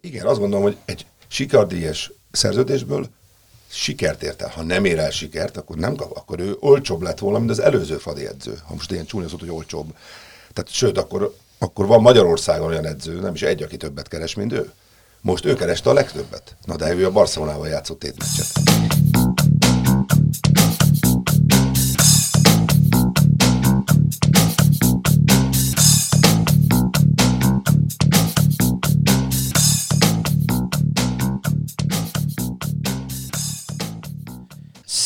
Igen, azt gondolom, hogy egy sikardíjas szerződésből sikert ért el. Ha nem ér el sikert, akkor nem kap, akkor ő olcsóbb lett volna, mint az előző fadi edző. Ha most ilyen csúnya szót, hogy olcsóbb. Tehát sőt, akkor, akkor van Magyarországon olyan edző, nem is egy, aki többet keres, mint ő. Most ő kereste a legtöbbet. Na de ő a Barcelonával játszott tétmeccset.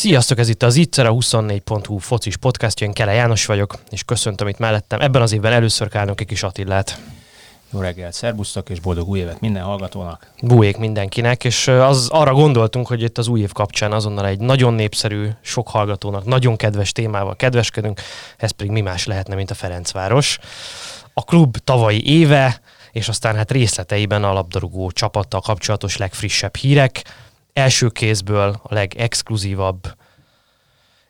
Sziasztok, ez itt az Ittszer, a 24.hu focis podcastja, én Kele János vagyok, és köszöntöm itt mellettem. Ebben az évben először kálnok egy kis Attillát. Jó reggelt, szervusztok, és boldog új évet minden hallgatónak. Bújék mindenkinek, és az, arra gondoltunk, hogy itt az új év kapcsán azonnal egy nagyon népszerű, sok hallgatónak nagyon kedves témával kedveskedünk, ez pedig mi más lehetne, mint a Ferencváros. A klub tavalyi éve, és aztán hát részleteiben a labdarúgó csapattal kapcsolatos legfrissebb hírek, első kézből a legexkluzívabb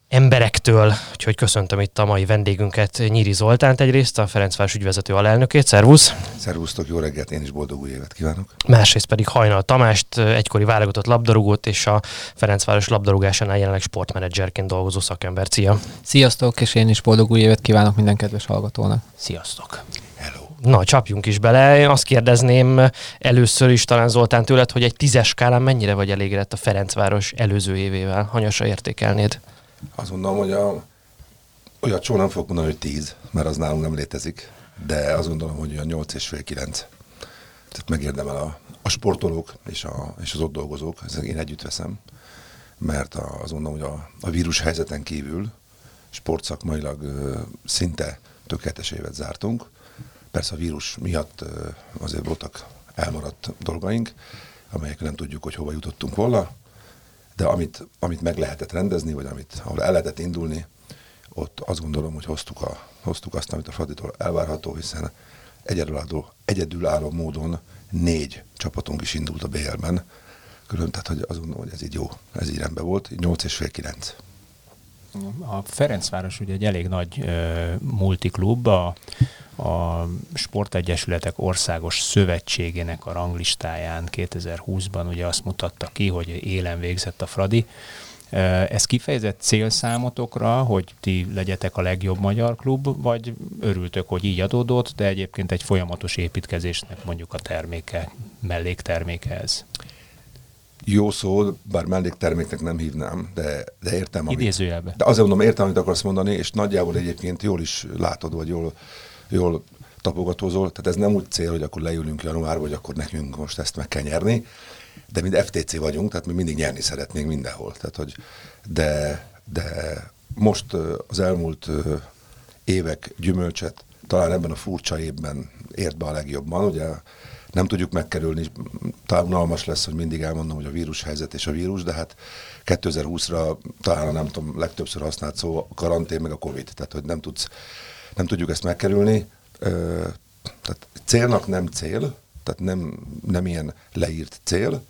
emberektől, úgyhogy köszöntöm itt a mai vendégünket, Nyíri Zoltánt egyrészt, a Ferencváros ügyvezető alelnökét, szervusz! Szervusztok, jó reggelt, én is boldog új évet kívánok! Másrészt pedig Hajnal Tamást, egykori válogatott labdarúgót és a Ferencváros labdarúgásánál jelenleg sportmenedzserként dolgozó szakember. Szia! Sziasztok, és én is boldog új évet kívánok minden kedves hallgatónak! Sziasztok! Na, csapjunk is bele. Én azt kérdezném először is talán Zoltán tőled, hogy egy tízes skálán mennyire vagy elégedett a Ferencváros előző évével? Hanyasra értékelnéd? Azt mondom, hogy a, olyat soha nem fogok mondani, hogy 10, mert az nálunk nem létezik, de azt gondolom, hogy olyan 8 és fél 9. Tehát megérdemel a, a sportolók és, a, és az ott dolgozók, ezt én együtt veszem, mert a, azt gondolom, hogy a, a vírus helyzeten kívül sportszakmailag ö, szinte tökéletes évet zártunk. Persze a vírus miatt ö, azért voltak elmaradt dolgaink, amelyek nem tudjuk, hogy hova jutottunk volna, de amit, amit meg lehetett rendezni, vagy amit, ahol el lehetett indulni, ott azt gondolom, hogy hoztuk, a, hoztuk azt, amit a Fraditól elvárható, hiszen egyedülálló, egyedülálló módon négy csapatunk is indult a BL-ben, külön, tehát hogy azt gondolom, hogy ez így jó, ez így rendben volt, 8 és fél 9. A Ferencváros ugye egy elég nagy uh, multiklub, a, a Sportegyesületek Országos Szövetségének a ranglistáján 2020-ban ugye azt mutatta ki, hogy élen végzett a Fradi. Ez kifejezett cél számotokra, hogy ti legyetek a legjobb magyar klub, vagy örültök, hogy így adódott, de egyébként egy folyamatos építkezésnek mondjuk a terméke, mellékterméke ez? Jó szó, bár mellékterméknek nem hívnám, de, de értem. Amit, Idézőjelbe. De azért mondom, értem, amit akarsz mondani, és nagyjából egyébként jól is látod, vagy jól, jól tapogatózol. Tehát ez nem úgy cél, hogy akkor leülünk januárba, vagy akkor nekünk most ezt meg kell nyerni, de mind FTC vagyunk, tehát mi mindig nyerni szeretnénk mindenhol. Tehát, hogy de, de most az elmúlt évek gyümölcset talán ebben a furcsa évben ért be a legjobban. Ugye nem tudjuk megkerülni, talán unalmas lesz, hogy mindig elmondom, hogy a vírus helyzet és a vírus, de hát 2020-ra talán nem tudom, legtöbbször használt szó a karantén, meg a Covid, tehát hogy nem, tudsz, nem tudjuk ezt megkerülni. Tehát célnak nem cél, tehát nem, nem ilyen leírt cél,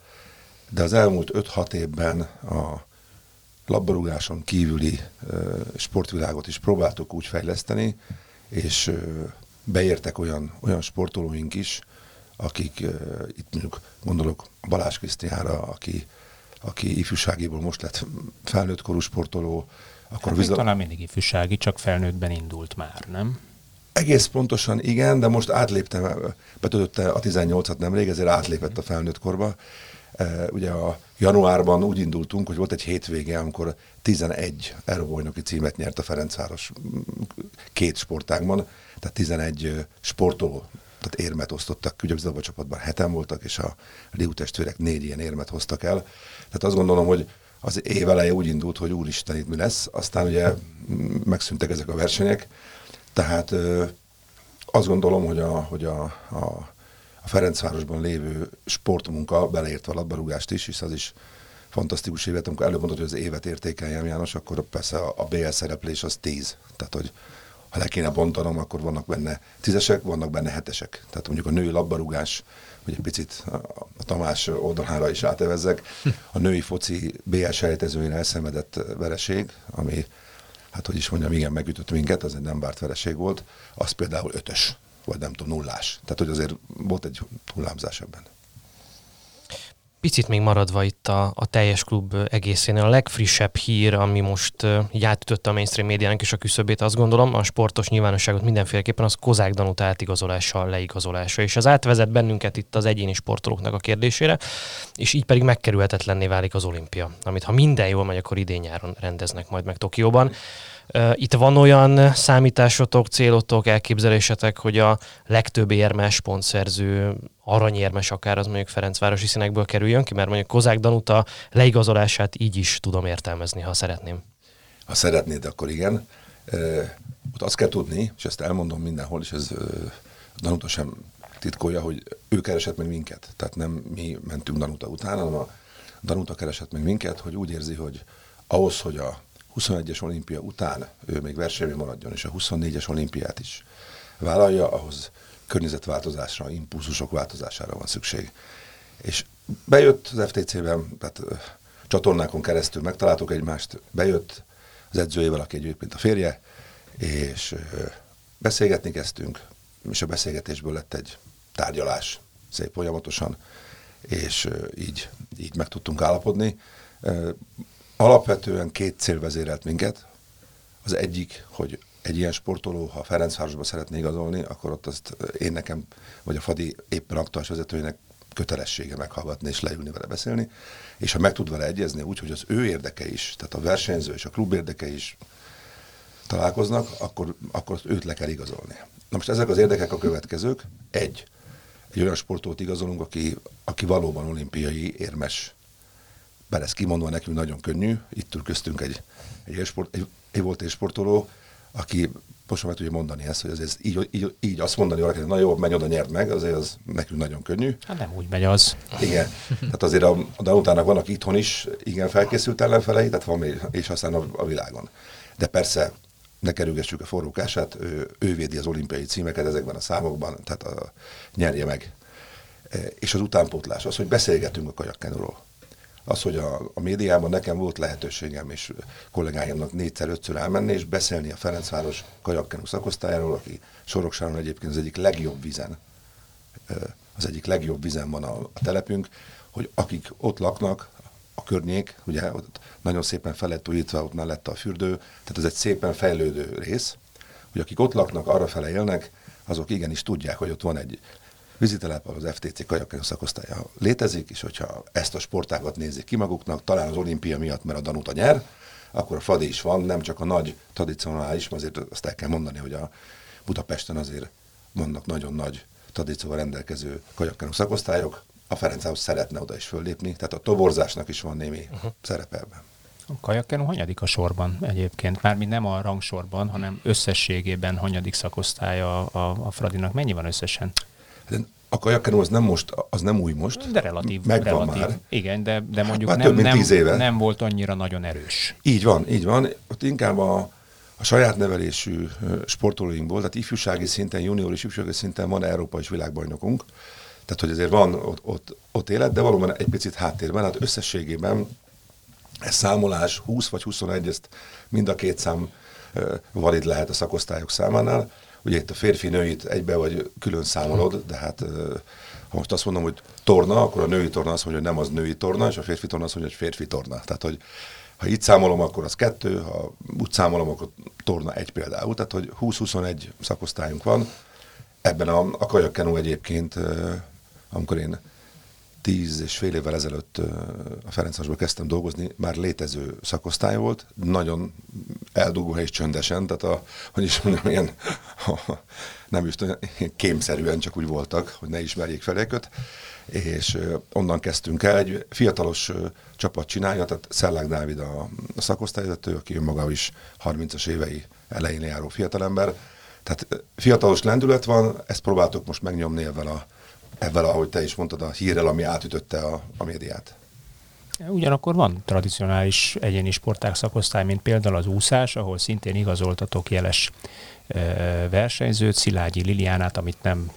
de az elmúlt 5-6 évben a labdarúgáson kívüli sportvilágot is próbáltuk úgy fejleszteni, és beértek olyan, olyan sportolóink is, akik itt mondjuk gondolok Balázs Krisztiánra, aki, aki ifjúságiból most lett felnőtt korú sportoló. Akkor hát vizsla... talán mindig ifjúsági, csak felnőttben indult már, nem? Egész pontosan igen, de most átléptem, betöltötte a 18-at nemrég, ezért átlépett a felnőtt korba. Uh, ugye a januárban úgy indultunk, hogy volt egy hétvége, amikor 11 Euróbajnoki címet nyert a Ferencváros két sportágban, tehát 11 sportoló tehát érmet osztottak, ugye az csapatban heten voltak, és a Liu testvérek négy ilyen érmet hoztak el. Tehát azt gondolom, hogy az év eleje úgy indult, hogy úristen, itt mi lesz, aztán ugye megszűntek ezek a versenyek, tehát azt gondolom, hogy a, hogy a, a, a Ferencvárosban lévő sportmunka, beleértve a labdarúgást is, hisz az is fantasztikus évet, amikor előbb mondod, hogy az évet értékeljem János, akkor persze a, a BL szereplés az tíz. Tehát, hogy ha le kéne bontanom, akkor vannak benne tízesek, vannak benne hetesek. Tehát mondjuk a női labdarúgás, hogy egy picit a Tamás oldalára is átevezzek, a női foci BL sejtezőjén elszenvedett vereség, ami, hát hogy is mondjam, igen, megütött minket, az egy nem várt vereség volt, az például ötös, vagy nem tudom, nullás. Tehát, hogy azért volt egy hullámzás ebben. Picit még maradva itt a, a teljes klub egészén, a legfrissebb hír, ami most így átütötte a mainstream médiának is a küszöbét, azt gondolom, a sportos nyilvánosságot mindenféleképpen az Kozák Danut átigazolása, leigazolása, és az átvezet bennünket itt az egyéni sportolóknak a kérdésére, és így pedig megkerülhetetlenné válik az olimpia, amit ha minden jól megy, akkor idén nyáron rendeznek majd meg Tokióban. Itt van olyan számításotok, célotok, elképzelésetek, hogy a legtöbb érmes pontszerző, aranyérmes akár az mondjuk Ferencvárosi színekből kerüljön ki, mert mondjuk Kozák Danuta leigazolását így is tudom értelmezni, ha szeretném. Ha szeretnéd, akkor igen. ott azt kell tudni, és ezt elmondom mindenhol, és ez Danuta sem titkolja, hogy ő keresett meg minket. Tehát nem mi mentünk Danuta után, hanem a Danuta keresett meg minket, hogy úgy érzi, hogy ahhoz, hogy a 21-es olimpia után ő még versenyben maradjon, és a 24-es olimpiát is vállalja, ahhoz környezetváltozásra, impulzusok változására van szükség. És bejött az FTC-ben, tehát csatornákon keresztül megtaláltuk egymást, bejött az edzőjével, aki egyébként a férje, és beszélgetni kezdtünk, és a beszélgetésből lett egy tárgyalás szép folyamatosan, és így, így meg tudtunk állapodni alapvetően két cél vezérelt minket. Az egyik, hogy egy ilyen sportoló, ha Ferencvárosba szeretné igazolni, akkor ott azt én nekem, vagy a Fadi éppen aktuális vezetőjének kötelessége meghallgatni és leülni vele beszélni, és ha meg tud vele egyezni úgy, hogy az ő érdeke is, tehát a versenyző és a klub érdeke is találkoznak, akkor, akkor őt le kell igazolni. Na most ezek az érdekek a következők. Egy, egy olyan sportot igazolunk, aki, aki valóban olimpiai érmes bár ez kimondva nekünk nagyon könnyű, itt ül köztünk egy, egy, élsport, egy, egy volt élsportoló, aki most már tudja mondani ezt, hogy ez így, így, így azt mondani valaki, hogy na jó, menj oda, nyerd meg, azért az nekünk nagyon könnyű. Hát nem úgy megy az. Igen, tehát azért a, a Danutának vannak itthon is igen felkészült ellenfelei, tehát van még, és aztán a, a világon. De persze ne kerülgessük a forrókását, ő, ő védi az olimpiai címeket ezekben a számokban, tehát a, nyerje meg. E, és az utánpótlás, az, hogy beszélgetünk a kajakkenról az, hogy a, a médiában nekem volt lehetőségem és kollégáimnak négyszer-ötször elmenni és beszélni a Ferencváros kajakkenu szakosztályáról, aki Soroksáron egyébként az egyik legjobb vizen, az egyik legjobb vizen van a, a telepünk, hogy akik ott laknak, a környék, ugye ott nagyon szépen fel lett újítva, ott mellette a fürdő, tehát ez egy szépen fejlődő rész, hogy akik ott laknak, arra fele élnek, azok igenis tudják, hogy ott van egy vízitelep, az FTC kajakkenő szakosztálya létezik, és hogyha ezt a sportágat nézik ki maguknak, talán az olimpia miatt, mert a Danuta nyer, akkor a Fadi is van, nem csak a nagy tradicionális, azért azt el kell mondani, hogy a Budapesten azért vannak nagyon nagy tradícióval rendelkező kajakkenő szakosztályok, a Ferencához szeretne oda is föllépni, tehát a toborzásnak is van némi uh-huh. szerepe ebben. A kajakkenu hanyadik a sorban egyébként? Mármint nem a rangsorban, hanem összességében hanyadik szakosztálya a, a Fradinak. Mennyi van összesen? A kajakkenó az nem most, az nem új most. De relatív. Megvan relatív. már. Igen, de, de mondjuk már nem, több mint nem, tíz éve. nem volt annyira nagyon erős. Így van, így van. Ott inkább a, a saját nevelésű sportolóinkból, tehát ifjúsági szinten, junior és ifjúsági szinten van Európa és világbajnokunk. Tehát, hogy azért van ott, ott, ott élet, de valóban egy picit háttérben, hát összességében ez számolás 20 vagy 21, ezt mind a két szám valid lehet a szakosztályok számánál. Ugye itt a férfi-nőit egybe vagy külön számolod, de hát ha most azt mondom, hogy torna, akkor a női torna azt mondja, hogy nem az női torna, és a férfi torna azt mondja, hogy férfi torna. Tehát, hogy ha itt számolom, akkor az kettő, ha úgy számolom, akkor torna egy például. Tehát, hogy 20-21 szakosztályunk van. Ebben a, a kajakkenú egyébként, amikor én tíz és fél évvel ezelőtt a Ferencvárosban kezdtem dolgozni, már létező szakosztály volt, nagyon eldugó és csöndesen, tehát a, hogy is mondjam, ilyen, nem is kémszerűen csak úgy voltak, hogy ne ismerjék fel őket, és onnan kezdtünk el, egy fiatalos csapat csinálja, tehát Szellák Dávid a, a szakosztályvezető, aki maga is 30-as évei elején járó fiatalember, tehát fiatalos lendület van, ezt próbáltuk most megnyomni ebben a ebben, ahogy te is mondtad, a hírrel, ami átütötte a, a médiát. Ugyanakkor van tradicionális egyéni sporták szakosztály, mint például az úszás, ahol szintén igazoltatok jeles versenyzőt, Szilágyi Liliánát, amit nem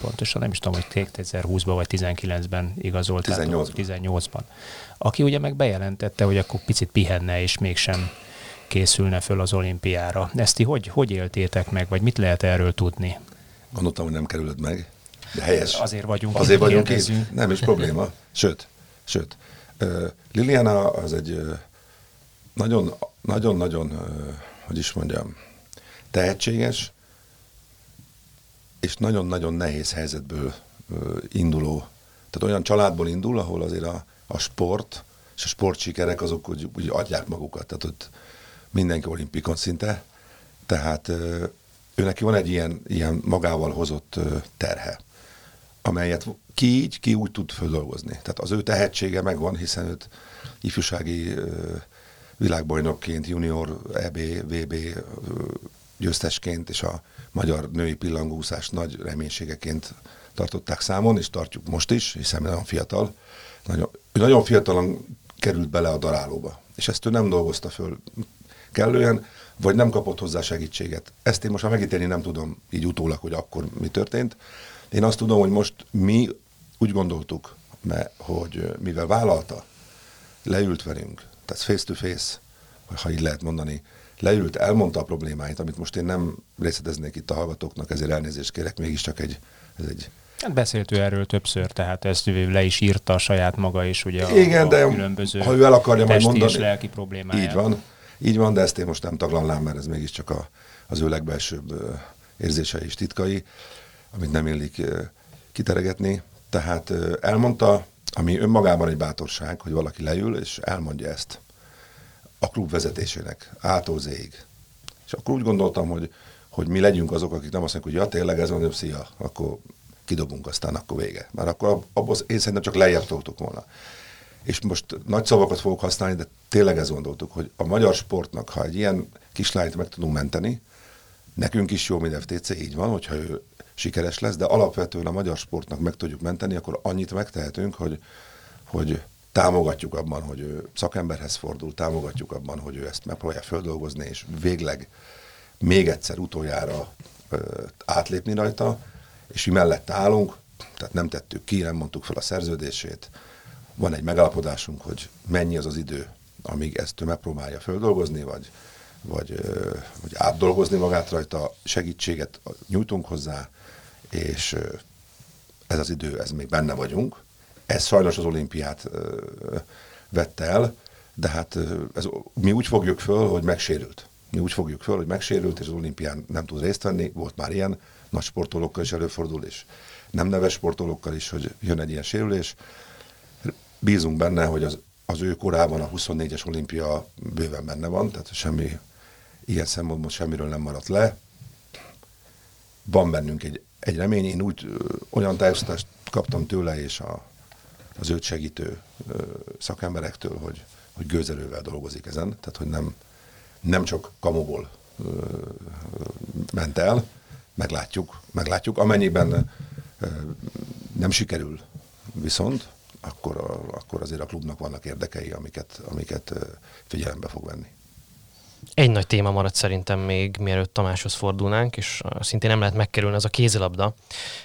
pontosan nem is tudom, hogy 2020-ban vagy 19-ben igazoltátok. 18-ban. 18-ban. Aki ugye meg bejelentette, hogy akkor picit pihenne és mégsem készülne föl az olimpiára. Ezt ti hogy, hogy éltétek meg, vagy mit lehet erről tudni? Gondoltam, hogy nem kerülöd meg. Helyes. Azért vagyunk Azért vagyunk itt. Nem is probléma. Sőt, sőt. Liliana az egy ö, nagyon, nagyon, nagyon, ö, hogy is mondjam, tehetséges, és nagyon-nagyon nehéz helyzetből induló. Tehát olyan családból indul, ahol azért a, a sport és a sportsikerek azok úgy, úgy adják magukat. Tehát ott mindenki olimpikon szinte. Tehát ő neki van egy ilyen, ilyen magával hozott terhe, amelyet ki így, ki úgy tud földolgozni. Tehát az ő tehetsége megvan, hiszen őt ifjúsági világbajnokként, junior EB, VB győztesként és a magyar női pillangózás nagy reménységeként tartották számon, és tartjuk most is, hiszen nagyon fiatal. Nagyon, nagyon fiatalon került bele a darálóba, és ezt ő nem dolgozta föl kellően, vagy nem kapott hozzá segítséget. Ezt én most már megítélni nem tudom így utólag, hogy akkor mi történt. Én azt tudom, hogy most mi úgy gondoltuk, mert, hogy mivel vállalta, leült velünk, tehát face to face, ha így lehet mondani, leült, elmondta a problémáit, amit most én nem részleteznék itt a hallgatóknak, ezért elnézést kérek, mégiscsak egy, ez egy Hát beszélt ő erről többször, tehát ezt ő le is írta a saját maga is, ugye a, Igen, a de különböző ha ő el akarja majd testi és mondani- lelki problémáját. Így van, így van, de ezt én most nem taglalnám, mert ez mégiscsak a, az ő legbelsőbb érzései és titkai, amit nem illik kiteregetni. Tehát elmondta, ami önmagában egy bátorság, hogy valaki leül és elmondja ezt a klub vezetésének, ától Z-ig. És akkor úgy gondoltam, hogy, hogy mi legyünk azok, akik nem azt mondják, hogy ja, tényleg ez van, szia, akkor kidobunk, aztán akkor vége. Mert akkor abban én szerintem csak lejjebb volna. És most nagy szavakat fogok használni, de tényleg ezt gondoltuk, hogy a magyar sportnak, ha egy ilyen kislányt meg tudunk menteni, nekünk is jó, mint FTC, így van, hogyha ő sikeres lesz, de alapvetően a magyar sportnak meg tudjuk menteni, akkor annyit megtehetünk, hogy, hogy támogatjuk abban, hogy ő szakemberhez fordul, támogatjuk abban, hogy ő ezt megpróbálja földolgozni, és végleg még egyszer utoljára ö, átlépni rajta, és mi mellette állunk, tehát nem tettük ki, nem mondtuk fel a szerződését, van egy megállapodásunk, hogy mennyi az az idő, amíg ezt ő megpróbálja földolgozni, vagy, vagy, vagy átdolgozni magát rajta, segítséget nyújtunk hozzá, és ez az idő, ez még benne vagyunk. Ez sajnos az olimpiát vette el, de hát ez, mi úgy fogjuk föl, hogy megsérült. Mi úgy fogjuk föl, hogy megsérült, és az olimpián nem tud részt venni. Volt már ilyen, nagy sportolókkal is előfordul, és nem neves sportolókkal is, hogy jön egy ilyen sérülés. Bízunk benne, hogy az, az ő korában a 24-es olimpia bőven benne van, tehát semmi ilyen szempontból semmiről nem maradt le. Van bennünk egy, egy remény, én úgy olyan tájékoztatást kaptam tőle és a, az őt segítő szakemberektől, hogy, hogy gőzelővel dolgozik ezen, tehát hogy nem, nem csak kamuból ment el, meglátjuk, meglátjuk. Amennyiben nem sikerül viszont, akkor, akkor azért a klubnak vannak érdekei, amiket, amiket figyelembe fog venni. Egy nagy téma maradt szerintem még, mielőtt Tamáshoz fordulnánk, és szintén nem lehet megkerülni, az a kézilabda.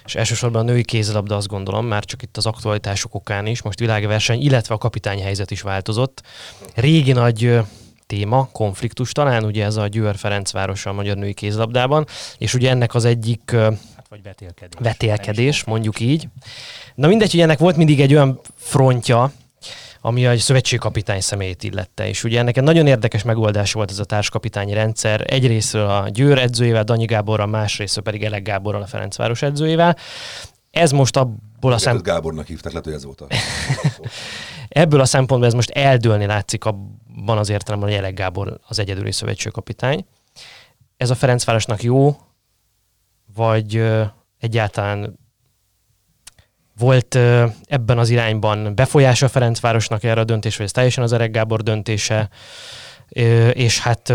És elsősorban a női kézilabda azt gondolom, már csak itt az aktualitások okán is, most világverseny, illetve a kapitányhelyzet is változott. Régi nagy téma, konfliktus talán, ugye ez a Győr Ferencváros a magyar női kézilabdában, és ugye ennek az egyik vagy vetélkedés. vetélkedés, mondjuk így. Na mindegy, hogy ennek volt mindig egy olyan frontja, ami a szövetségkapitány személyét illette. És ugye ennek egy nagyon érdekes megoldás volt ez a társkapitányi rendszer. Egyrésztről a Győr edzőjével, Danyi Gáborral, másrésztről pedig Elek Gáborral, a Ferencváros edzőjével. Ez most abból a szem... Gábornak hívták, lehet, hogy ez volt a... Ebből a szempontból ez most eldőlni látszik abban az értelemben, hogy Elek Gábor az egyedüli szövetségkapitány. Ez a Ferencvárosnak jó, vagy egyáltalán volt ebben az irányban befolyása Ferencvárosnak erre a döntésre, vagy ez teljesen az Elek Gábor döntése, és hát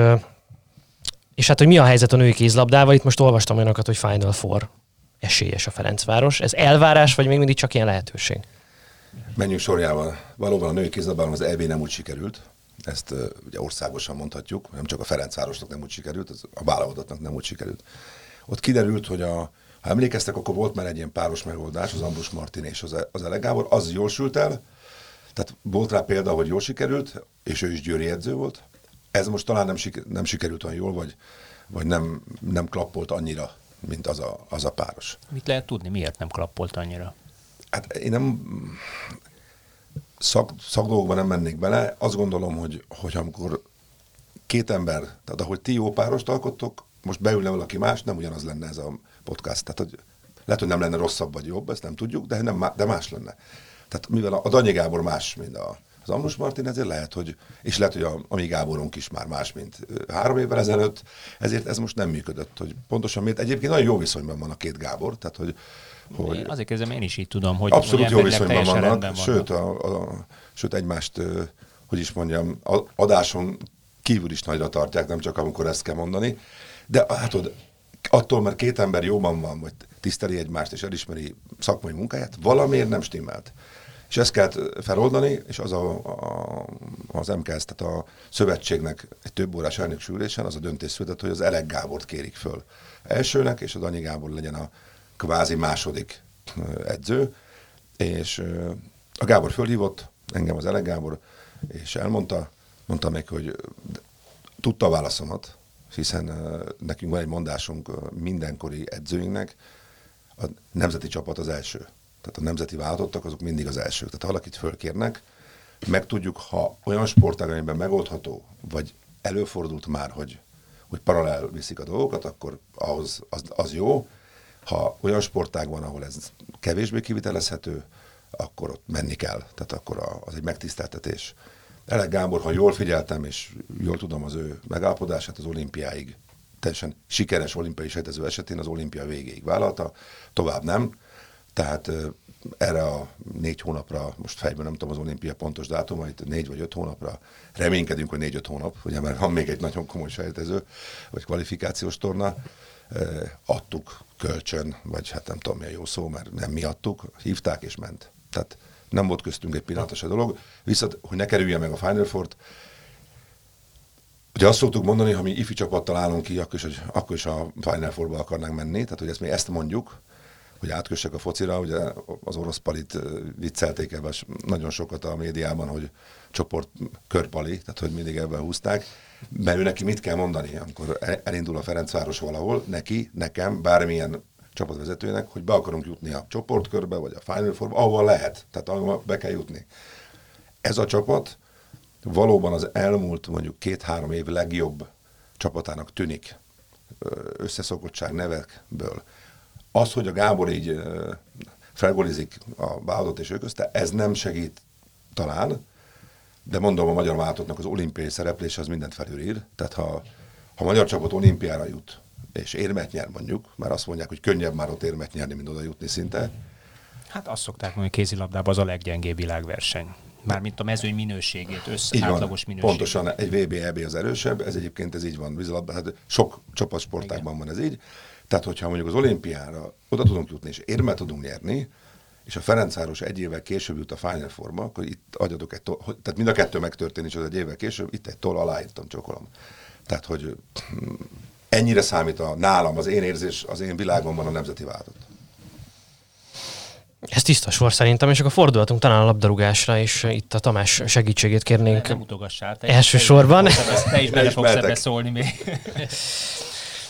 és hát, hogy mi a helyzet a női kézlabdával, itt most olvastam olyanokat, hogy Final Four esélyes a Ferencváros. Ez elvárás, vagy még mindig csak ilyen lehetőség? Menjünk sorjával. Valóban a női kézilabdában az EB nem úgy sikerült. Ezt ugye országosan mondhatjuk, nem csak a Ferencvárosnak nem úgy sikerült, az a válogatottnak nem úgy sikerült. Ott kiderült, hogy a, ha emlékeztek, akkor volt már egy ilyen páros megoldás, az Ambrus Martin és az, az Elek Gábor, az jól sült el, tehát volt rá példa, hogy jól sikerült, és ő is győri edző volt. Ez most talán nem, siker, nem sikerült olyan jól, vagy, vagy nem, nem klappolt annyira mint az a, az a páros. Mit lehet tudni, miért nem klappolt annyira? Hát én nem szak, szakdolgokban nem mennék bele. Azt gondolom, hogy, hogy amikor két ember, tehát ahogy ti jó párost alkottok, most beülne valaki más, nem ugyanaz lenne ez a podcast. Tehát, hogy lehet, hogy nem lenne rosszabb vagy jobb, ezt nem tudjuk, de, nem, de más lenne. Tehát mivel a, Danyi Gábor más, mint a, az Ambrus Martin, ezért lehet, hogy, és lehet, hogy a, a mi Gáborunk is már más, mint három évvel ezelőtt, ezért ez most nem működött, hogy pontosan miért. Egyébként nagyon jó viszonyban van a két Gábor, tehát hogy, hogy én azért kezdem, én is így tudom, hogy abszolút jó viszonyban vannak, vannak, sőt, a, a, sőt egymást, hogy is mondjam, adáson kívül is nagyra tartják, nem csak amikor ezt kell mondani, de hát attól, mert két ember jóban van, vagy tiszteli egymást, és elismeri szakmai munkáját, valamiért nem stimmelt. És ezt kellett feloldani, és az a, a, az MKS, tehát a szövetségnek egy több órás elnöksülésen az a döntés született, hogy az Elek Gábort kérik föl. Elsőnek, és az Danyi Gábor legyen a kvázi második edző, és a Gábor fölhívott, engem az Elek Gábor, és elmondta, mondta meg, hogy tudta a válaszomat, hiszen nekünk van egy mondásunk mindenkori edzőinknek, a nemzeti csapat az első. Tehát a nemzeti váltottak, azok mindig az elsők. Tehát ha valakit fölkérnek, meg tudjuk, ha olyan sportáganyban megoldható, vagy előfordult már, hogy, hogy paralel viszik a dolgokat, akkor ahhoz az, az jó. Ha olyan sportág van, ahol ez kevésbé kivitelezhető, akkor ott menni kell. Tehát akkor az egy megtiszteltetés. Elek Gábor, ha jól figyeltem, és jól tudom az ő megállapodását, az olimpiáig teljesen sikeres olimpiai sejtező esetén az olimpia végéig vállalta, tovább nem. Tehát erre a négy hónapra, most fejben nem tudom az olimpia pontos dátumait, négy vagy öt hónapra, reménykedünk, hogy négy-öt hónap, ugye mert van még egy nagyon komoly sejtező, vagy kvalifikációs torna, adtuk kölcsön, vagy hát nem tudom mi a jó szó, mert nem mi adtuk, hívták és ment. Tehát nem volt köztünk egy pillanatos a dolog. Viszont, hogy ne kerülje meg a Final Four-t, Ugye azt szoktuk mondani, ha mi ifi csapattal állunk ki, akkor is, hogy, akkor is a Final Four-ba akarnánk menni, tehát hogy ezt mi ezt mondjuk, hogy átkössek a focira, ugye az orosz palit viccelték ebben nagyon sokat a médiában, hogy csoport körpali, tehát hogy mindig ebben húzták, mert ő neki mit kell mondani, amikor elindul a Ferencváros valahol, neki, nekem, bármilyen csapatvezetőnek, hogy be akarunk jutni a csoportkörbe, vagy a Final Four-ba, ahol lehet, tehát ahol be kell jutni. Ez a csapat valóban az elmúlt mondjuk két-három év legjobb csapatának tűnik összeszokottság nevekből. Az, hogy a Gábor így felgolizik a vállalatot és ő közte, ez nem segít talán, de mondom, a magyar váltottnak az olimpiai szereplése az mindent felülír. Tehát ha, ha a magyar csapat olimpiára jut, és érmet nyer mondjuk, mert azt mondják, hogy könnyebb már ott érmet nyerni, mint oda jutni szinte. Hát azt szokták mondani, hogy kézilabdában az a leggyengébb világverseny. Mármint a mezőny minőségét, össze, így átlagos van, minőségét. Pontosan, egy VB, EB az erősebb, ez egyébként ez így van vízilabdában, hát sok csapatsportákban van ez így. Tehát, hogyha mondjuk az olimpiára oda tudunk jutni, és érmet tudunk nyerni, és a Ferencváros egy évvel később jut a Final Forma, akkor itt adjatok egy toll, tehát mind a kettő megtörténik, és az egy évvel később, itt egy toll aláírtam, csokolom. Tehát, hogy ennyire számít a nálam, az én érzés, az én világomban a nemzeti váltott. Ez tiszta sor szerintem, és akkor fordulhatunk talán a labdarúgásra, és itt a Tamás segítségét kérnénk. Nem utogassál, te elsősorban. Te, te is bele fogsz ebbe szólni még.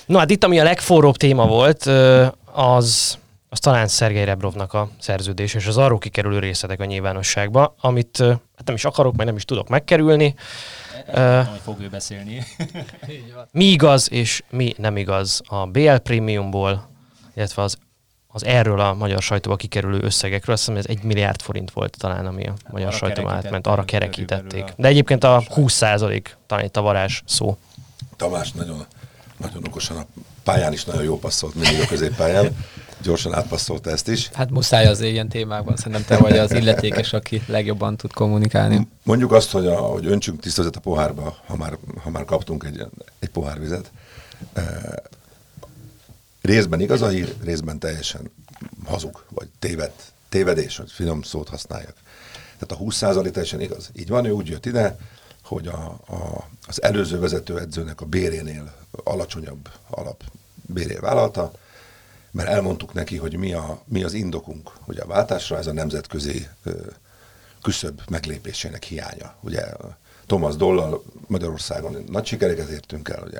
No hát itt, ami a legforróbb téma volt, az, az talán Szergei Rebrovnak a szerződés, és az arról kikerülő részletek a nyilvánosságba, amit hát nem is akarok, meg nem is tudok megkerülni. Uh, fog ő beszélni. mi igaz és mi nem igaz a BL Premiumból, illetve az az erről a magyar sajtóba kikerülő összegekről, azt hiszem ez egy milliárd forint volt talán, ami a hát magyar sajtóba átment, arra kerekítették. De egyébként a 20 talán itt a varázs szó. Tamás nagyon, nagyon okosan a pályán is nagyon jó passzolt, mindig a középpályán gyorsan átpasszolta ezt is. Hát muszáj az ilyen témákban, szerintem te vagy az illetékes, aki legjobban tud kommunikálni. Mondjuk azt, hogy, a, hogy öntsünk tisztazat a pohárba, ha már, ha már kaptunk egy, egy pohár vizet. E, részben igaz a hír, részben teljesen hazug, vagy téved, tévedés, hogy finom szót használjak. Tehát a 20% teljesen igaz. Így van, ő úgy jött ide, hogy a, a, az előző vezetőedzőnek a bérénél alacsonyabb alap béré vállalta, mert elmondtuk neki, hogy mi, a, mi az indokunk, hogy a váltásra ez a nemzetközi ö, küszöbb meglépésének hiánya. Ugye Thomas Dollal Magyarországon nagy sikereket értünk el, ugye,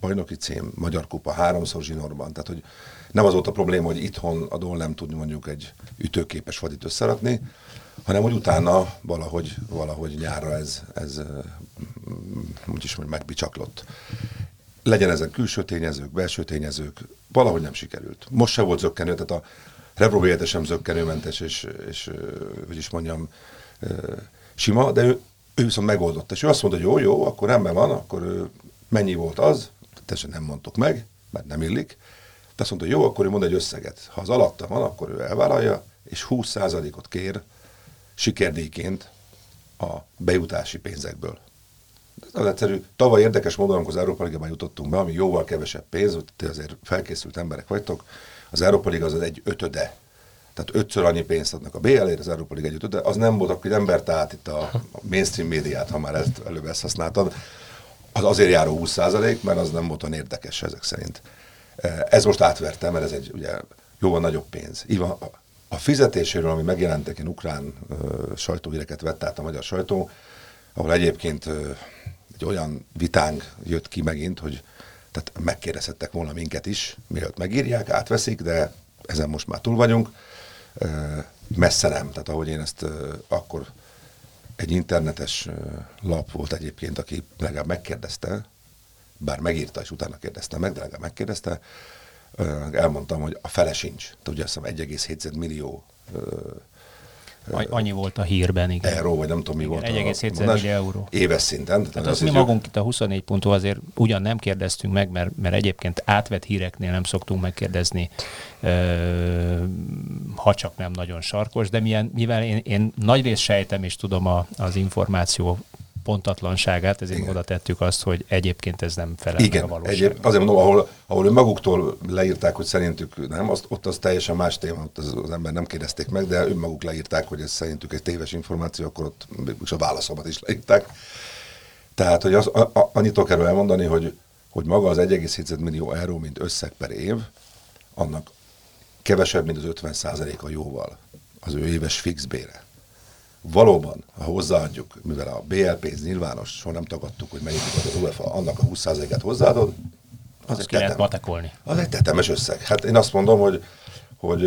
bajnoki cím, Magyar Kupa, háromszor zsinórban, tehát hogy nem az volt a probléma, hogy itthon a Doll nem tud mondjuk egy ütőképes vadit összerakni, hanem hogy utána valahogy, valahogy nyárra ez, ez úgyis mondjuk megbicsaklott. Legyen ezek külső tényezők, belső tényezők, valahogy nem sikerült. Most se volt zöggenő, tehát a Rebro sem zöggenőmentes, és, és hogy is mondjam, sima, de ő, ő viszont megoldotta, és ő azt mondta, hogy jó, jó, akkor rendben van, akkor mennyi volt az, teljesen nem mondtuk meg, mert nem illik, de azt mondta, hogy jó, akkor ő mond egy összeget. Ha az alatta van, akkor ő elvállalja, és 20%-ot kér sikerdíjként a bejutási pénzekből. Az egyszerű. Tavaly érdekes módon, amikor az Európa Ligában jutottunk be, ami jóval kevesebb pénz, te azért felkészült emberek vagytok, az Európa Liga az, egy ötöde. Tehát ötször annyi pénzt adnak a BL-ért, az Európa Liga egy ötöde. Az nem volt, akkor ember tehát itt a mainstream médiát, ha már ezt előbb ezt használtad, az azért járó 20% mert az nem volt olyan érdekes ezek szerint. Ez most átvertem, mert ez egy ugye jóval nagyobb pénz. Így a fizetéséről, ami megjelentek, én ukrán uh, sajtóhíreket vett át a magyar sajtó, ahol egyébként uh, egy olyan vitánk jött ki megint, hogy tehát megkérdezhettek volna minket is, mielőtt megírják, átveszik, de ezen most már túl vagyunk. Messze nem, tehát ahogy én ezt akkor egy internetes lap volt egyébként, aki legalább megkérdezte, bár megírta, és utána kérdezte meg, de legalább megkérdezte, elmondtam, hogy a fele sincs. Ugye azt hiszem 1,7 millió Annyi volt a hírben, igen. Euró, vagy nem tudom mi volt. 1,7 millió euró. Éves szinten. Tehát, tehát azt mi magunk itt a 24 pontú azért ugyan nem kérdeztünk meg, mert, mert egyébként átvett híreknél nem szoktunk megkérdezni, ha csak nem nagyon sarkos, de milyen, mivel én, én nagyrészt sejtem és tudom a, az információ pontatlanságát, ezért Igen. oda tettük azt, hogy egyébként ez nem felel Igen, a valóságnak. Egyéb, azért mondom, ahol, ahol maguktól leírták, hogy szerintük nem, azt, ott az teljesen más téma, ott az, az ember nem kérdezték meg, de önmaguk leírták, hogy ez szerintük egy téves információ, akkor ott és a válaszomat is leírták. Tehát, hogy az, a, a, annyit kell elmondani, hogy, hogy maga az 1,7 millió euró, mint összeg per év, annak kevesebb, mint az 50 a jóval az ő éves fix bére valóban, ha hozzáadjuk, mivel a BL pénz nyilvános, soha nem tagadtuk, hogy mennyit az UEFA, annak a 20%-át hozzáadod, az, az egy, tetem, az egy tetemes összeg. Hát én azt mondom, hogy, hogy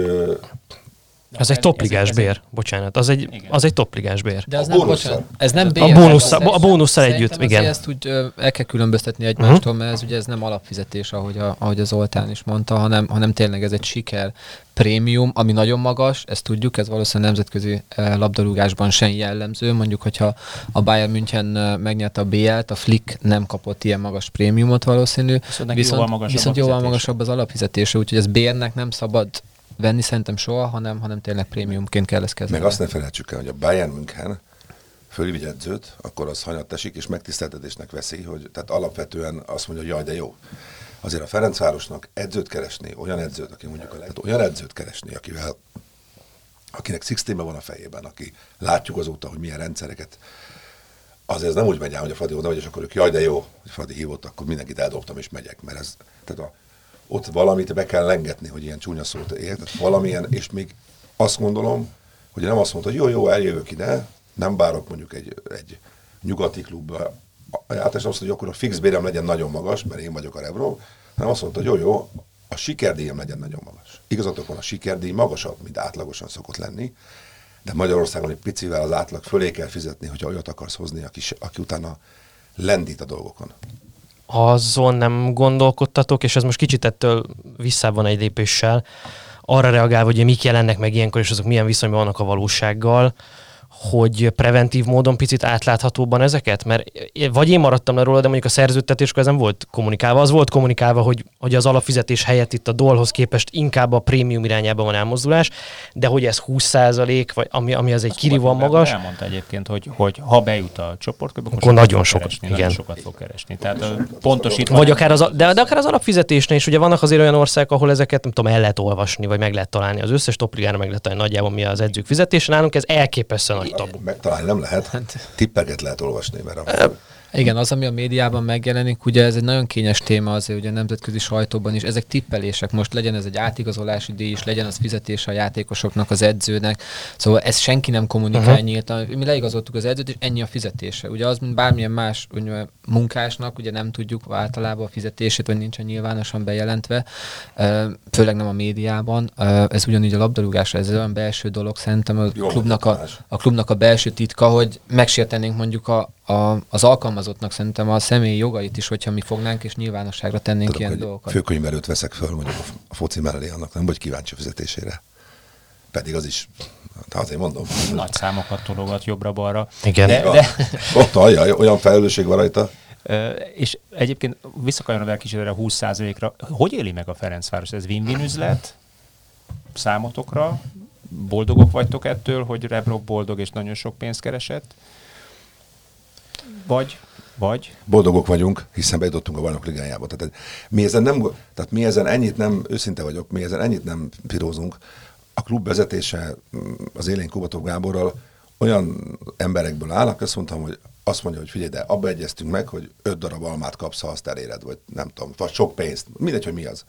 az egy topligás bér, bocsánat, az egy, az egy topligás bér. De az a nem, bocsánat, ez nem bér. A bónusszal, a bónusszal együtt, igen. Ezt úgy el kell különböztetni egymástól, uh-huh. mert ez ugye ez nem alapfizetés, ahogy, a, ahogy az Zoltán is mondta, hanem, hanem tényleg ez egy siker prémium, ami nagyon magas, ezt tudjuk, ez valószínűleg nemzetközi labdarúgásban sem jellemző. Mondjuk, hogyha a Bayern München megnyerte a BL-t, a Flick nem kapott ilyen magas prémiumot valószínű. Viszont, viszont jóval magasabb, viszont jóval magasabb az alapfizetése, úgyhogy ez bérnek nem szabad venni szerintem soha, hanem, hanem tényleg prémiumként kell ezt kezelni. Meg azt ne felejtsük el, hogy a Bayern München fölvigy edzőt, akkor az hanyat esik, és megtiszteltetésnek veszi, hogy tehát alapvetően azt mondja, hogy jaj, de jó. Azért a Ferencvárosnak edzőt keresni, olyan edzőt, aki mondjuk a lehet, olyan edzőt keresni, akivel akinek Sixténben van a fejében, aki látjuk azóta, hogy milyen rendszereket azért ez nem úgy megy el, hogy a Fradi oda vagy, és akkor ők, jaj, de jó, hogy Fradi hívott, akkor mindenkit eldobtam és megyek, mert ez, tehát a ott valamit be kell lengetni, hogy ilyen csúnya szót ért, valamilyen, és még azt gondolom, hogy nem azt mondta, hogy jó, jó, eljövök ide, nem bárok mondjuk egy, egy nyugati klubba, általában azt, hogy akkor a fix bérem legyen nagyon magas, mert én vagyok a Revro, hanem azt mondta, hogy jó, jó, a sikerdíjam legyen nagyon magas. Igazatok van, a sikerdíj magasabb, mint átlagosan szokott lenni, de Magyarországon egy picivel az átlag fölé kell fizetni, hogyha olyat akarsz hozni, aki, aki utána lendít a dolgokon azon nem gondolkodtatok, és ez most kicsit ettől visszában egy lépéssel, arra reagálva, hogy mik jelennek meg ilyenkor, és azok milyen viszonyban vannak a valósággal, hogy preventív módon picit átláthatóban ezeket? Mert vagy én maradtam le róla, de mondjuk a szerződtetéskor ez nem volt kommunikálva. Az volt kommunikálva, hogy, hogy az alapfizetés helyett itt a dolhoz képest inkább a prémium irányába van elmozdulás, de hogy ez 20 vagy ami, ami az egy kirívóan magas. Elmondta egyébként, hogy, hogy ha bejut a csoportkörből, akkor, akkor nagyon sokat, keresni, igen. nagyon sokat fog keresni. Tehát pontosítva. Vagy akár az, de, de akár az alapfizetésnél is, ugye vannak azért olyan országok, ahol ezeket nem tudom, el lehet olvasni, vagy meg lehet találni. Az összes topligára meg lehet találni nagyjából mi az edzők fizetése. Nálunk ez elképesztően nagy tabu. Megtalálni nem lehet, hát. tippeket lehet olvasni, mert a, Igen, az, ami a médiában megjelenik, ugye ez egy nagyon kényes téma azért ugye a nemzetközi sajtóban is. Ezek tippelések, most legyen ez egy átigazolási díj is, legyen az fizetés a játékosoknak, az edzőnek. Szóval ezt senki nem kommunikál uh-huh. nyíltan. Mi leigazoltuk az edzőt, és ennyi a fizetése. Ugye az, mint bármilyen más ugye, munkásnak, ugye nem tudjuk általában a fizetését, vagy nincsen nyilvánosan bejelentve, főleg nem a médiában. Ez ugyanígy a labdarúgásra, ez olyan belső dolog, szerintem a klubnak a, a klubnak a belső titka, hogy megsértenénk mondjuk a, a, az alkalmazottnak szerintem a személyi jogait is, hogyha mi fognánk, és nyilvánosságra tennénk Tudok, ilyen dolgokat. Főkönyvelőt veszek föl mondjuk a foci mellé, annak nem vagy kíváncsi fizetésére. Pedig az is, hát azért mondom. Nagy számokat tologat jobbra-balra. Igen. De, de... Ott alja, olyan felelősség van rajta. És egyébként visszakanyarodva egy kicsit erre 20%-ra, hogy éli meg a Ferencváros? Ez win-win üzlet számotokra? Boldogok vagytok ettől, hogy Rebrok boldog és nagyon sok pénzt keresett? Vagy vagy? Boldogok vagyunk, hiszen bejutottunk a bajnok ligájába. Tehát mi ezen, nem, tehát mi ezen ennyit nem, őszinte vagyok, mi ezen ennyit nem pirózunk. A klub vezetése az élén Kubatov Gáborral olyan emberekből áll, azt mondtam, hogy azt mondja, hogy figyelj, de abba egyeztünk meg, hogy öt darab almát kapsz, ha azt eléred, vagy nem tudom, vagy sok pénzt, mindegy, hogy mi az.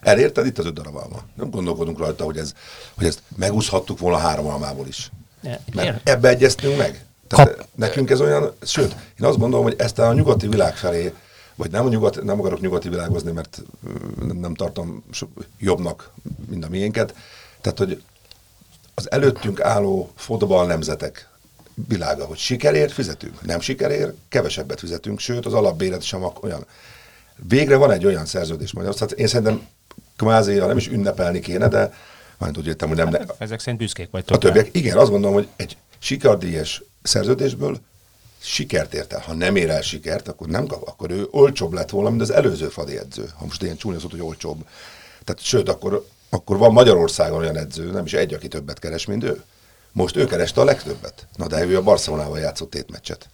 Elérted itt az öt darab alma. Nem gondolkodunk rajta, hogy, ez, hogy ezt megúszhattuk volna három almából is. Mert ebbe egyeztünk meg. Tehát Kap... nekünk ez olyan, sőt, én azt gondolom, hogy ezt a nyugati világ felé, vagy nem, a nyugat, nem akarok nyugati világozni, mert nem tartom jobbnak, mint a miénket, tehát, hogy az előttünk álló fotball nemzetek világa, hogy sikerért fizetünk, nem sikerért, kevesebbet fizetünk, sőt az alapbéret sem olyan. Végre van egy olyan szerződés Magyarországon, én szerintem kvázi, nem is ünnepelni kéne, de majd úgy értem, hogy nem. Hát, ezek szerint büszkék vagytok. A többiek, igen, azt gondolom, hogy egy sikardíjas szerződésből sikert ért el. Ha nem ér el sikert, akkor nem kap, akkor ő olcsóbb lett volna, mint az előző fadi edző. Ha most ilyen csúnya hogy olcsóbb. Tehát sőt, akkor, akkor van Magyarországon olyan edző, nem is egy, aki többet keres, mint ő. Most ő kereste a legtöbbet. Na de ő a Barcelonával játszott tétmeccset.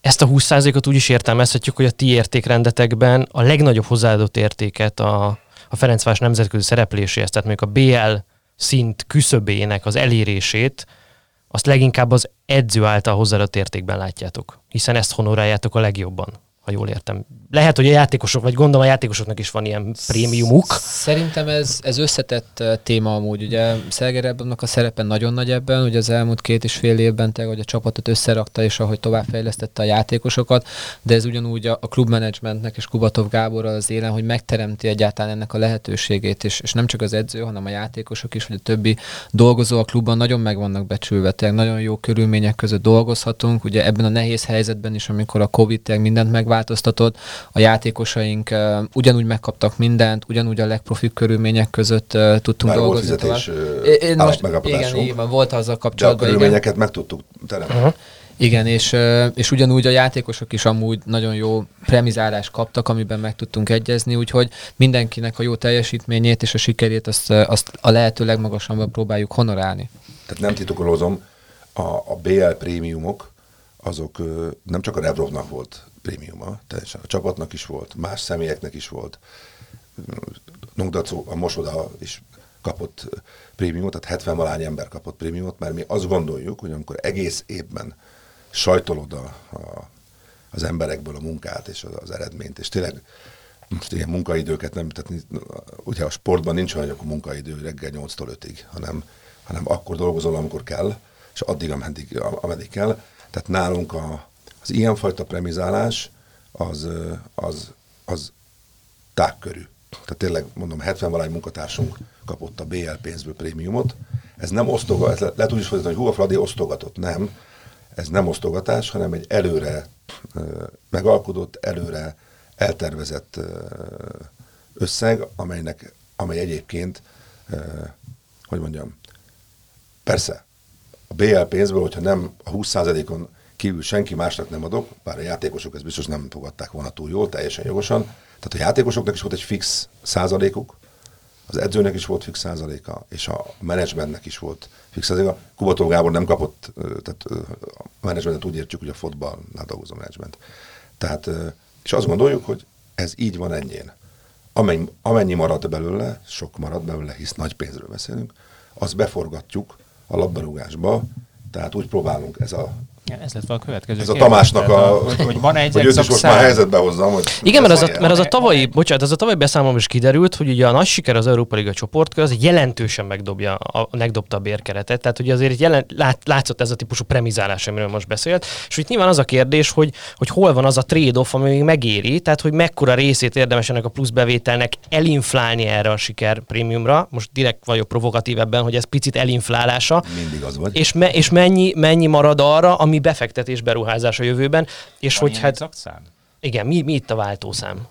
Ezt a 20%-ot úgy is értelmezhetjük, hogy a ti értékrendetekben a legnagyobb hozzáadott értéket a, a Ferencváros nemzetközi szerepléséhez, tehát mondjuk a BL szint küszöbének az elérését, azt leginkább az edző által hozzáadott értékben látjátok, hiszen ezt honoráljátok a legjobban ha jól értem. Lehet, hogy a játékosok, vagy gondolom a játékosoknak is van ilyen prémiumuk. Szerintem ez, ez összetett téma amúgy. Ugye Szerger a szerepe nagyon nagy ebben, ugye az elmúlt két és fél évben te, hogy a csapatot összerakta, és ahogy továbbfejlesztette a játékosokat, de ez ugyanúgy a, a klubmenedzsmentnek és Kubatov Gáborral az élen, hogy megteremti egyáltalán ennek a lehetőségét, és, és nem csak az edző, hanem a játékosok is, vagy a többi dolgozó a klubban nagyon meg vannak becsülve, tehát nagyon jó körülmények között dolgozhatunk. Ugye ebben a nehéz helyzetben is, amikor a Covid mindent meg változtatott. A játékosaink uh, ugyanúgy megkaptak mindent, ugyanúgy a legprofi körülmények között uh, tudtunk Már dolgozni. Volt fizetés, Én most, igen, igen, volt azzal kapcsolatban. De a körülményeket igen. meg tudtuk teremteni. Uh-huh. Igen, és, és ugyanúgy a játékosok is amúgy nagyon jó premizálást kaptak, amiben meg tudtunk egyezni, úgyhogy mindenkinek a jó teljesítményét és a sikerét azt, azt a lehető legmagasabban próbáljuk honorálni. Tehát nem titokolozom, a, a BL prémiumok, azok nem csak a Revrovnak volt prémiuma, teljesen a csapatnak is volt, más személyeknek is volt. Nongdacó, a Mosoda is kapott prémiumot, tehát 70 valány ember kapott prémiumot, mert mi azt gondoljuk, hogy amikor egész évben sajtolod a, a, az emberekből a munkát és az, az eredményt, és tényleg most ilyen munkaidőket nem, tehát ugye a sportban nincs olyan, hogy a munkaidő reggel 8-tól 5-ig, hanem, hanem akkor dolgozol, amikor kell, és addig, ameddig, ameddig kell. Tehát nálunk a, az ilyenfajta premizálás az, az, az tágkörű. Tehát tényleg mondom, 70 valány munkatársunk kapott a BL pénzből prémiumot. Ez nem le, lehet úgy is fordítani, hogy hú, a Fradi osztogatott. Nem. Ez nem osztogatás, hanem egy előre megalkodott, előre eltervezett összeg, amelynek, amely egyébként, hogy mondjam, persze, a BL pénzből, hogyha nem a 20%-on kívül senki másnak nem adok, bár a játékosok ezt biztos nem fogadták volna túl jól, teljesen jogosan. Tehát a játékosoknak is volt egy fix százalékuk, az edzőnek is volt fix százaléka, és a menedzsmentnek is volt fix százaléka. Kubató Gábor nem kapott, tehát a menedzsmentet úgy értjük, hogy a fotballnál dolgozó menedzsment. Tehát, és azt gondoljuk, hogy ez így van ennyien. Amennyi, amennyi marad belőle, sok marad belőle, hisz nagy pénzről beszélünk, azt beforgatjuk a labdarúgásba, tehát úgy próbálunk, ez a Ja, ez lett a következő Ez a Tamásnak a... Hogy, hogy van egy hogy őt is most már helyzetbe hozzam, hogy... Igen, mert az, a, mert az a tavalyi, bocsánat, az a tavalyi beszámolom is kiderült, hogy ugye a nagy siker az Európa Liga csoportkör, az jelentősen megdobja, a, megdobta a bérkeretet. Tehát ugye azért jelen, lát, látszott ez a típusú premizálás, amiről most beszélt. És itt nyilván az a kérdés, hogy, hogy hol van az a trade-off, ami még megéri, tehát hogy mekkora részét érdemes ennek a plusz bevételnek elinflálni erre a siker prémiumra. Most direkt vagyok provokatív ebben, hogy ez picit elinflálása. Mindig az vagy. És, me, és mennyi, mennyi marad arra, ami befektetés beruházás a jövőben. És Van hogy hát, szám? igen, mi, mi itt a váltószám?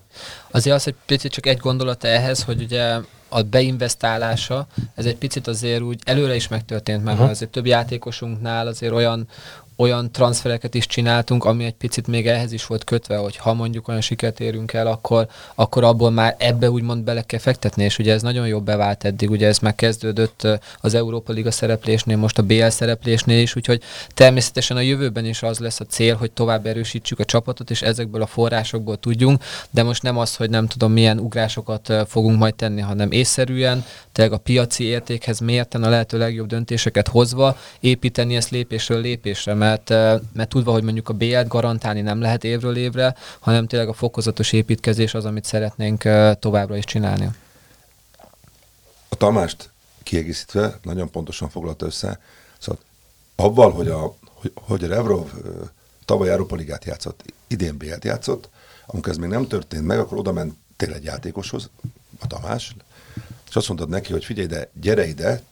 Azért az, hogy picit csak egy gondolat ehhez, hogy ugye a beinvestálása, ez egy picit azért úgy előre is megtörtént, mert Aha. azért több játékosunknál azért olyan olyan transfereket is csináltunk, ami egy picit még ehhez is volt kötve, hogy ha mondjuk olyan sikert érünk el, akkor, akkor abból már ebbe úgymond bele kell fektetni, és ugye ez nagyon jó bevált eddig, ugye ez megkezdődött ö, az Európa Liga szereplésnél, most a BL szereplésnél is, úgyhogy természetesen a jövőben is az lesz a cél, hogy tovább erősítsük a csapatot, és ezekből a forrásokból tudjunk, de most nem az, hogy nem tudom milyen ugrásokat fogunk majd tenni, hanem észszerűen, tényleg a piaci értékhez mérten a lehető legjobb döntéseket hozva, építeni ezt lépésről lépésre, mert, ö, mert tudva, hogy mondjuk a BL-t garantálni nem lehet évről évre, hanem tényleg a fokozatos építkezés az, amit szeretnénk ö, továbbra is csinálni. A Tamást kiegészítve nagyon pontosan foglalta össze, szóval avval, hogy a, hogy, hogy a Revrov ö, tavaly Európa Ligát játszott, idén BL-t játszott, amikor ez még nem történt meg, akkor oda mentél egy játékoshoz, a Tamás, és azt mondtad neki, hogy figyelj, de gyere ide,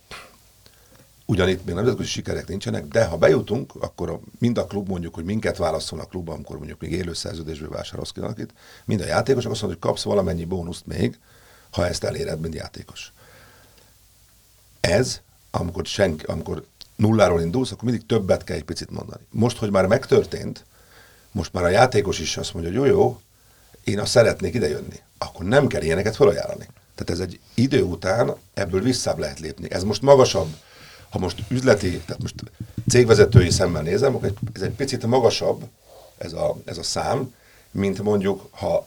ugyan itt még nemzetközi sikerek nincsenek, de ha bejutunk, akkor a, mind a klub mondjuk, hogy minket válaszol a klub, amikor mondjuk még élő szerződésből vásárolsz ki valakit, mind a játékosok azt mondod, hogy kapsz valamennyi bónuszt még, ha ezt eléred, mint játékos. Ez, amikor, senki, amikor nulláról indulsz, akkor mindig többet kell egy picit mondani. Most, hogy már megtörtént, most már a játékos is azt mondja, hogy jó, jó, én azt szeretnék idejönni. Akkor nem kell ilyeneket felajánlani. Tehát ez egy idő után ebből visszább lehet lépni. Ez most magasabb, ha most üzleti, tehát most cégvezetői szemmel nézem, akkor ez egy picit magasabb ez a, ez a szám, mint mondjuk, ha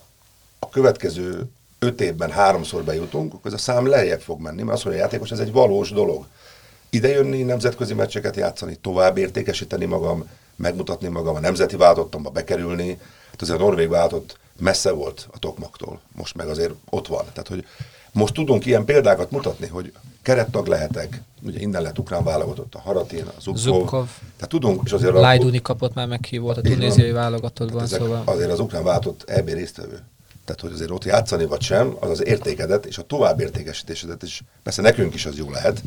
a következő öt évben háromszor bejutunk, akkor ez a szám lejjebb fog menni, mert az, hogy a játékos, ez egy valós dolog. Idejönni, nemzetközi meccseket játszani, tovább értékesíteni magam, megmutatni magam, a nemzeti váltottomba bekerülni. Hát azért a norvég váltott messze volt a Tokmaktól, most meg azért ott van. Tehát, hogy most tudunk ilyen példákat mutatni, hogy kerettag lehetek, ugye innen lett ukrán válogatott a Haratin, a Zubkov. Zubkov. Tehát tudunk, és azért Lajduni kapott már meghívót a tunéziai válogatottban, ezek szóval... azért az ukrán váltott EB résztvevő. Tehát, hogy azért ott játszani vagy sem, az az értékedet és a tovább értékesítésedet is, persze nekünk is az jó lehet.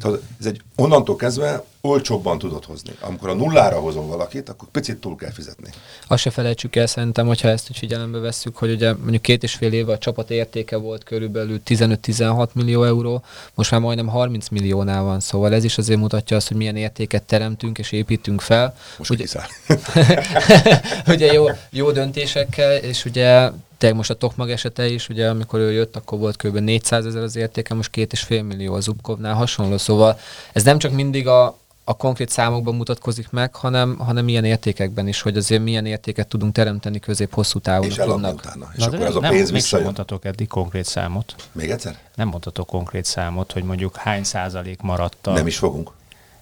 Tehát ez egy onnantól kezdve olcsóbban tudod hozni. Amikor a nullára hozol valakit, akkor picit túl kell fizetni. Azt se felejtsük el szerintem, hogyha ezt úgy figyelembe vesszük, hogy ugye mondjuk két és fél éve a csapat értéke volt körülbelül 15-16 millió euró, most már majdnem 30 milliónál van, szóval ez is azért mutatja azt, hogy milyen értéket teremtünk és építünk fel. Most Ugye- ugye jó, jó döntésekkel, és ugye tényleg most a Tokmag esete is, ugye amikor ő jött, akkor volt kb. 400 ezer az értéke, most két és fél millió az Zubkovnál hasonló, szóval ez nem csak mindig a, a konkrét számokban mutatkozik meg, hanem, hanem ilyen értékekben is, hogy azért milyen értéket tudunk teremteni közép-hosszú távon és eladni utána. És Na, akkor az a nem, pénz mégsem visszajön. mondhatok eddig konkrét számot. Még egyszer? Nem mondhatok konkrét számot, hogy mondjuk hány százalék maradt a... Nem is fogunk.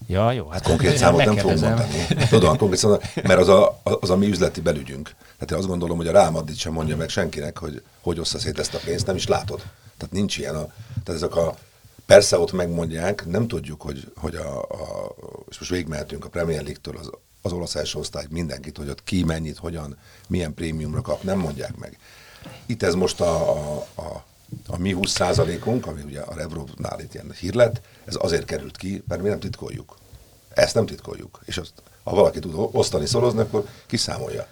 Ja, jó. Hát Konkrét számot nem megkérdezem. mondani. Tudom, konkrét számot, mert az a, az a mi üzleti belügyünk. Tehát én azt gondolom, hogy a Real Madrid sem mondja meg senkinek, hogy hogy ossza szét ezt a pénzt, nem is látod. Tehát nincs ilyen. A, tehát ezek a, persze ott megmondják, nem tudjuk, hogy, hogy a, a, és most végigmehetünk a Premier League-től az, az olasz első osztály mindenkit, hogy ott ki mennyit, hogyan, milyen prémiumra kap, nem mondják meg. Itt ez most a, a, a, a mi 20% unk ami ugye a Revrovnál itt ilyen hír lett, ez azért került ki, mert mi nem titkoljuk. Ezt nem titkoljuk. És azt, ha valaki tud osztani, szorozni, akkor kiszámolja.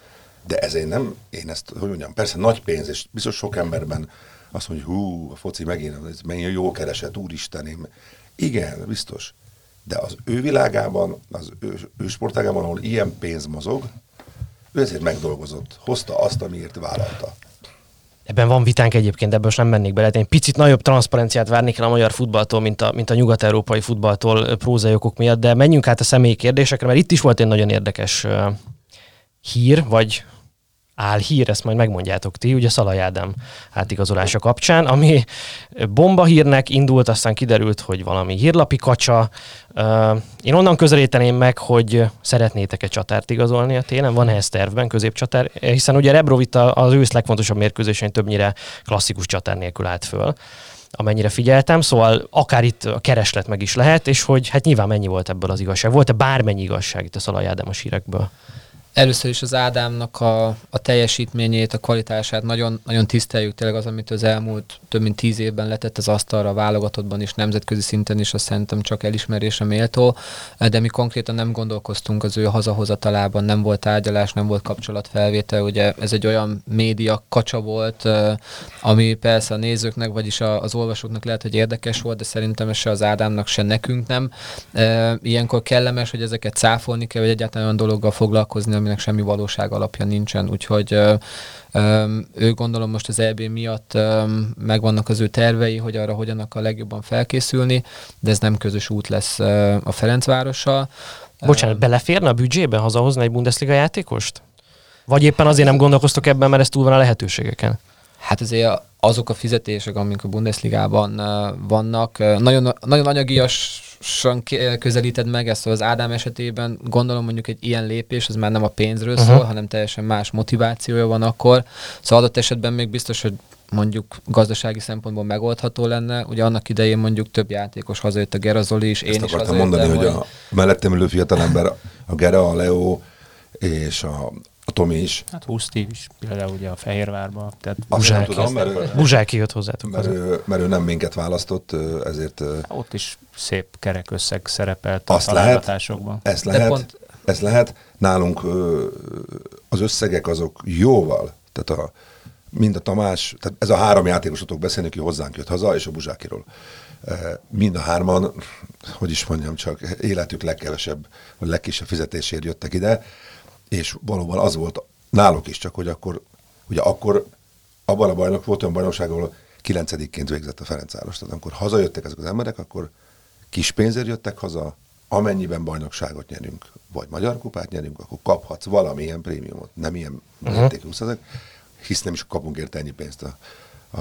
De ezért nem, én ezt, hogy mondjam, persze nagy pénz, és biztos sok emberben azt mondja, hú, a foci megint, ez mennyi jó kereset, úristen. Igen, biztos. De az ő világában, az ő, ő sportágában, ahol ilyen pénz mozog, ő ezért megdolgozott, hozta azt, amiért vállalta. Ebben van vitánk egyébként, ebből nem mennék bele. Én picit nagyobb transzparenciát várnék el a magyar futballtól, mint a, mint a nyugat-európai futballtól prózai okok miatt, de menjünk át a személyi kérdésekre, mert itt is volt egy nagyon érdekes hír, vagy álhír, ezt majd megmondjátok ti, ugye Szalaj Ádám átigazolása kapcsán, ami bomba hírnek indult, aztán kiderült, hogy valami hírlapi kacsa. Én onnan közelíteném meg, hogy szeretnétek-e csatárt igazolni a télen, van ehhez tervben középcsatár, hiszen ugye Rebrovita az ősz legfontosabb mérkőzésén többnyire klasszikus csatár nélkül állt föl amennyire figyeltem, szóval akár itt a kereslet meg is lehet, és hogy hát nyilván mennyi volt ebből az igazság. Volt-e bármennyi igazság itt a Szalaj Ádám hírekből? Először is az Ádámnak a, a teljesítményét, a kvalitását nagyon, nagyon tiszteljük, tényleg az, amit az elmúlt több mint tíz évben letett az asztalra a válogatottban is, nemzetközi szinten is, azt szerintem csak elismerése méltó, de mi konkrétan nem gondolkoztunk az ő hazahozatalában, nem volt tárgyalás, nem volt kapcsolatfelvétel, ugye ez egy olyan média kacsa volt, ami persze a nézőknek, vagyis az olvasóknak lehet, hogy érdekes volt, de szerintem se az Ádámnak, se nekünk nem. Ilyenkor kellemes, hogy ezeket cáfolni kell, vagy egyáltalán olyan dologgal foglalkozni, aminek semmi valóság alapja nincsen, úgyhogy ő gondolom most az EB miatt megvannak az ő tervei, hogy arra hogyan akar legjobban felkészülni, de ez nem közös út lesz a Ferencvárossal. Bocsánat, beleférne a büdzsébe hazahozni egy Bundesliga játékost? Vagy éppen azért nem gondolkoztok ebben, mert ez túl van a lehetőségeken? Hát azért azok a fizetések, amik a Bundesligában vannak, nagyon, nagyon anyagias közelíted meg ezt az Ádám esetében, gondolom mondjuk egy ilyen lépés, az már nem a pénzről uh-huh. szól, hanem teljesen más motivációja van akkor. Szóval adott esetben még biztos, hogy mondjuk gazdasági szempontból megoldható lenne. Ugye annak idején mondjuk több játékos hazajött a Gerazoli is, én Ezt is akartam mondani, hogy, hogy a mellettem ülő fiatalember, a Gera, a Leo és a a Tomi is. Hát Huszti is, például ugye a Fehérvárban. Tehát Azt sem tudom, mert ő, Buzsáki jött hozzátok. Mert ő, mert ő nem minket választott, ezért... Hát ott is szép kerek összeg szerepelt azt a lehet, ezt lehet, pont... ezt lehet. Nálunk az összegek azok jóval, tehát a, mind a Tamás, tehát ez a három játékosotok beszélni, aki hozzánk jött haza, és a Buzsákiról. Mind a hárman, hogy is mondjam, csak életük legkevesebb, vagy legkisebb fizetésért jöttek ide, és valóban az volt náluk is, csak hogy akkor, ugye akkor abban a bajnok volt olyan bajnokság, ahol kilencedikként végzett a Ferencváros. Tehát amikor hazajöttek ezek az emberek, akkor kis pénzért jöttek haza, amennyiben bajnokságot nyerünk, vagy magyar kupát nyerünk, akkor kaphatsz valamilyen prémiumot, nem ilyen uh-huh. mértékű hisz nem is kapunk érte ennyi pénzt a, a,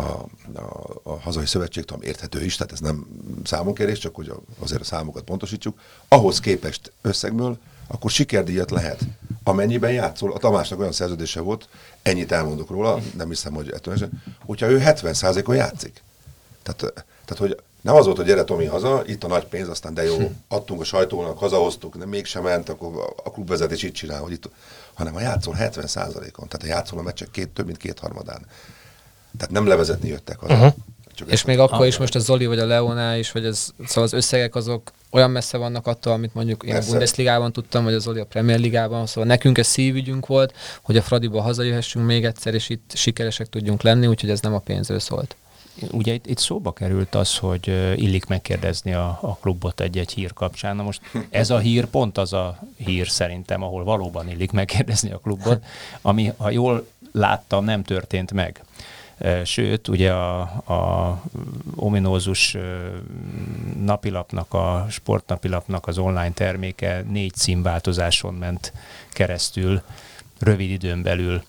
a, a hazai szövetségtől, ami érthető is, tehát ez nem számunkérés, csak hogy azért a számokat pontosítsuk. Ahhoz képest összegből akkor sikerdíjat lehet. Amennyiben játszol, a Tamásnak olyan szerződése volt, ennyit elmondok róla, nem hiszem, hogy ettől hogyha ő 70%-on játszik. Tehát, tehát, hogy nem az volt, hogy gyere Tomi haza, itt a nagy pénz, aztán de jó, adtunk a sajtónak, hazahoztuk, de mégsem ment, akkor a klubvezetés itt csinál, hogy itt, hanem a játszol 70%-on, tehát a játszol a meccsek két, több mint kétharmadán. Tehát nem levezetni jöttek haza. Uh-huh. Csak és még akkor is most a Zoli vagy a Leona is, vagy ez, szóval az összegek azok olyan messze vannak attól, amit mondjuk én Persze. a Bundesligában tudtam, vagy az Zoli a Premier Ligában, szóval nekünk ez szívügyünk volt, hogy a Fradiba hazajöhessünk még egyszer, és itt sikeresek tudjunk lenni, úgyhogy ez nem a pénzről szólt. Ugye itt, itt szóba került az, hogy illik megkérdezni a, a klubot egy-egy hír kapcsán. Na most ez a hír pont az a hír szerintem, ahol valóban illik megkérdezni a klubot, ami, ha jól láttam, nem történt meg. Sőt, ugye a, a ominózus napilapnak, a sportnapilapnak az online terméke négy címváltozáson ment keresztül rövid időn belül.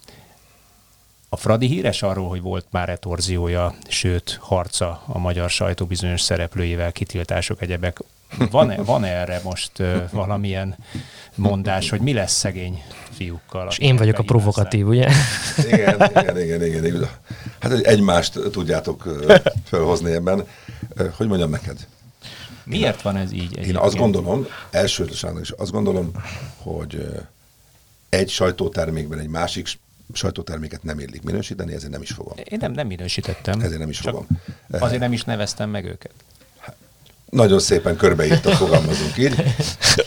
A Fradi híres arról, hogy volt már retorziója, sőt harca a magyar sajtó bizonyos szereplőivel, kitiltások, egyebek. Van-e, van erre most uh, valamilyen mondás, hogy mi lesz szegény fiúkkal? És én vagyok a provokatív, ugye? Igen, igen, igen, igen, igen. Hát egymást tudjátok felhozni ebben. Hogy mondjam neked? Miért van ez így? Egyébként? Én azt gondolom, elsősorban is azt gondolom, hogy egy sajtótermékben egy másik sajtóterméket nem illik minősíteni, ezért nem is fogom. Én nem, nem minősítettem. Ezért nem is fogom. Azért nem is neveztem meg őket. Nagyon szépen körbeírtak, fogalmazunk így.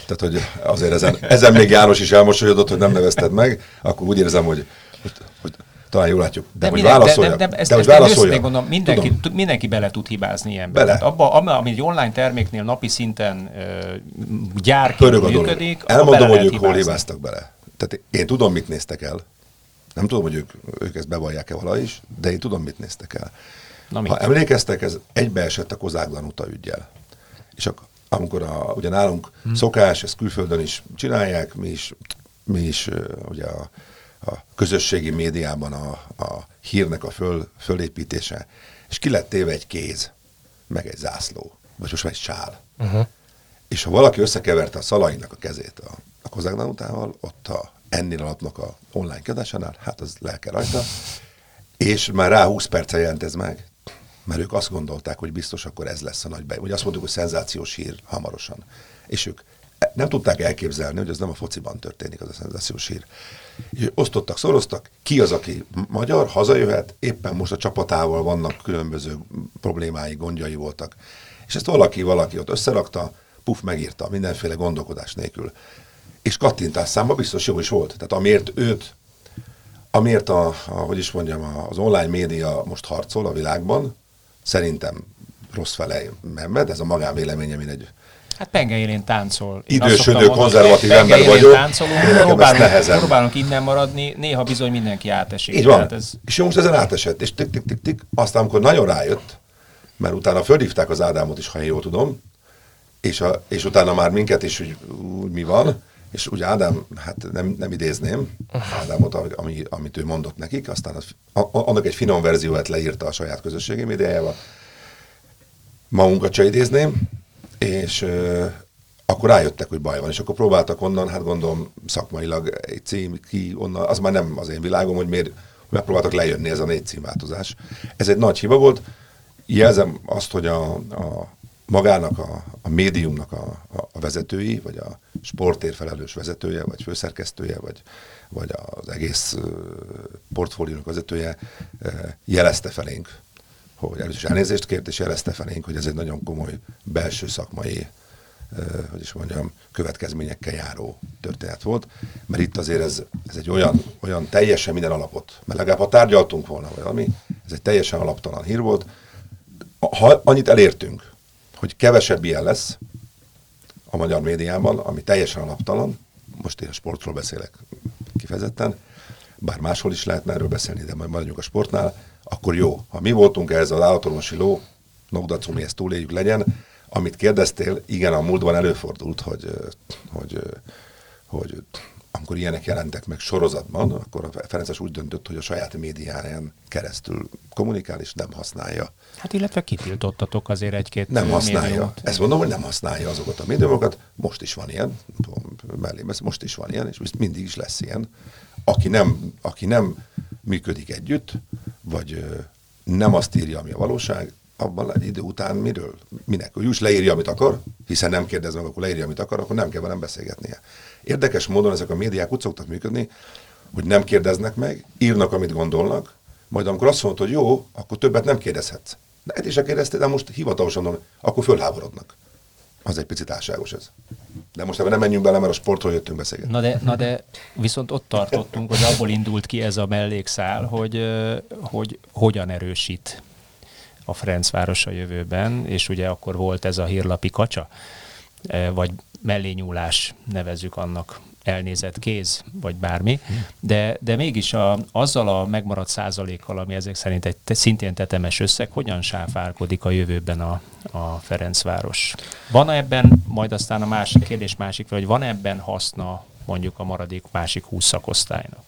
Tehát, hogy azért ezen, ezen még János is elmosolyodott, hogy nem nevezted meg, akkor úgy érzem, hogy, hogy, hogy talán jól látjuk. De, de hogy válaszoljak. De, de, de, ezt, de hogy válaszoljak. Gondolom, mindenki, Tudom. mindenki bele tud hibázni ilyenbe. Bele. abba, ami egy online terméknél napi szinten uh, gyárként működik, Elmondom, hogy ők hol hibáztak bele. Tehát én tudom, mit néztek el. Nem tudom, hogy ők, ők ezt bevallják-e vala is, de én tudom, mit néztek el. Na, ha emlékeztek, ez egybeesett a Kozáglan uta ügyjel. És akkor, amikor a, ugye nálunk hmm. szokás, ezt külföldön is csinálják, mi is, mi is ugye a, a közösségi médiában a, a hírnek a föl, fölépítése, és ki lett téve egy kéz, meg egy zászló, vagy most már egy sál. Uh-huh. És ha valaki összekeverte a szalainak a kezét a, a kozák ott a ennél alapnak a online kiadásánál, hát az lelke rajta, és már rá 20 perce jelent ez meg, mert ők azt gondolták, hogy biztos akkor ez lesz a nagy bej. Ugye azt mondtuk, hogy szenzációs hír hamarosan. És ők nem tudták elképzelni, hogy ez nem a fociban történik, az a szenzációs hír. És osztottak, szoroztak, ki az, aki magyar, hazajöhet, éppen most a csapatával vannak különböző problémái, gondjai voltak. És ezt valaki, valaki ott összerakta, puf, megírta, mindenféle gondolkodás nélkül. És kattintás száma biztos jó is volt. Tehát amiért őt, amiért a, a hogy is mondjam, az online média most harcol a világban, szerintem rossz fele nem, ez a magánvéleményem, én egy Hát penge élén táncol. Idősödő, konzervatív ember vagyok. Táncolunk, próbálunk, próbálunk innen maradni, néha bizony mindenki átesik. Így van. Ez... És most ezen átesett, és tik, tik, tik, tik. Aztán, amikor nagyon rájött, mert utána fölhívták az Ádámot is, ha én jól tudom, és, a, és utána már minket is, hogy úgy mi van, és ugye Ádám, hát nem, nem idézném Ádámot, ami, amit ő mondott nekik, aztán az, a, annak egy finom verzióját leírta a saját közösségi médiájával. Magunkat se idézném, és ö, akkor rájöttek, hogy baj van, és akkor próbáltak onnan, hát gondolom szakmailag egy cím ki onnan, az már nem az én világom, hogy miért megpróbáltak lejönni ez a négy címváltozás. Ez egy nagy hiba volt. Jelzem azt, hogy a, a magának a, a médiumnak a, a, a vezetői, vagy a sportér felelős vezetője, vagy főszerkesztője, vagy, vagy az egész portfóliónak vezetője jelezte felénk, hogy először is elnézést kért, és jelezte felénk, hogy ez egy nagyon komoly belső szakmai, hogy is mondjam, következményekkel járó történet volt, mert itt azért ez, ez egy olyan, olyan teljesen minden alapot, mert legalább ha tárgyaltunk volna valami, ez egy teljesen alaptalan hír volt, ha annyit elértünk, hogy kevesebb ilyen lesz a magyar médiában, ami teljesen alaptalan, most én a sportról beszélek kifejezetten, bár máshol is lehetne erről beszélni, de majd maradjunk a sportnál, akkor jó. Ha mi voltunk ehhez az állatorvosi ló, Nogdacumi, ezt túléljük legyen, amit kérdeztél, igen, a múltban előfordult, hogy, hogy, hogy amikor ilyenek jelentek meg sorozatban, akkor a Ferences úgy döntött, hogy a saját médiáján keresztül kommunikál, és nem használja. Hát illetve kitiltottatok azért egy-két Nem használja. Médiumot. Ezt mondom, hogy nem használja azokat a médiumokat. Most is van ilyen, mellé, most is van ilyen, és mindig is lesz ilyen. Aki nem, aki nem működik együtt, vagy nem azt írja, ami a valóság, abban egy idő után miről? Minek? Ő is leírja, amit akar, hiszen nem kérdez meg, akkor leírja, amit akar, akkor nem kell velem beszélgetnie. Érdekes módon ezek a médiák úgy szoktak működni, hogy nem kérdeznek meg, írnak, amit gondolnak, majd amikor azt mondod, hogy jó, akkor többet nem kérdezhetsz. De egy is kérdeztél, de most hivatalosan, akkor fölháborodnak. Az egy picit álságos ez. De most ebben nem menjünk bele, mert a sportról jöttünk beszélgetni. Na de, na de viszont ott tartottunk, hogy abból indult ki ez a mellékszál, hogy, hogy hogyan erősít a Ferencváros a jövőben, és ugye akkor volt ez a hírlapi kacsa, vagy mellényúlás nevezük annak elnézett kéz, vagy bármi, de, de mégis a, azzal a megmaradt százalékkal, ami ezek szerint egy te, szintén tetemes összeg, hogyan sáfárkodik a jövőben a, a Ferencváros? Van ebben, majd aztán a másik kérdés másik, hogy van ebben haszna mondjuk a maradék másik 20 szakosztálynak?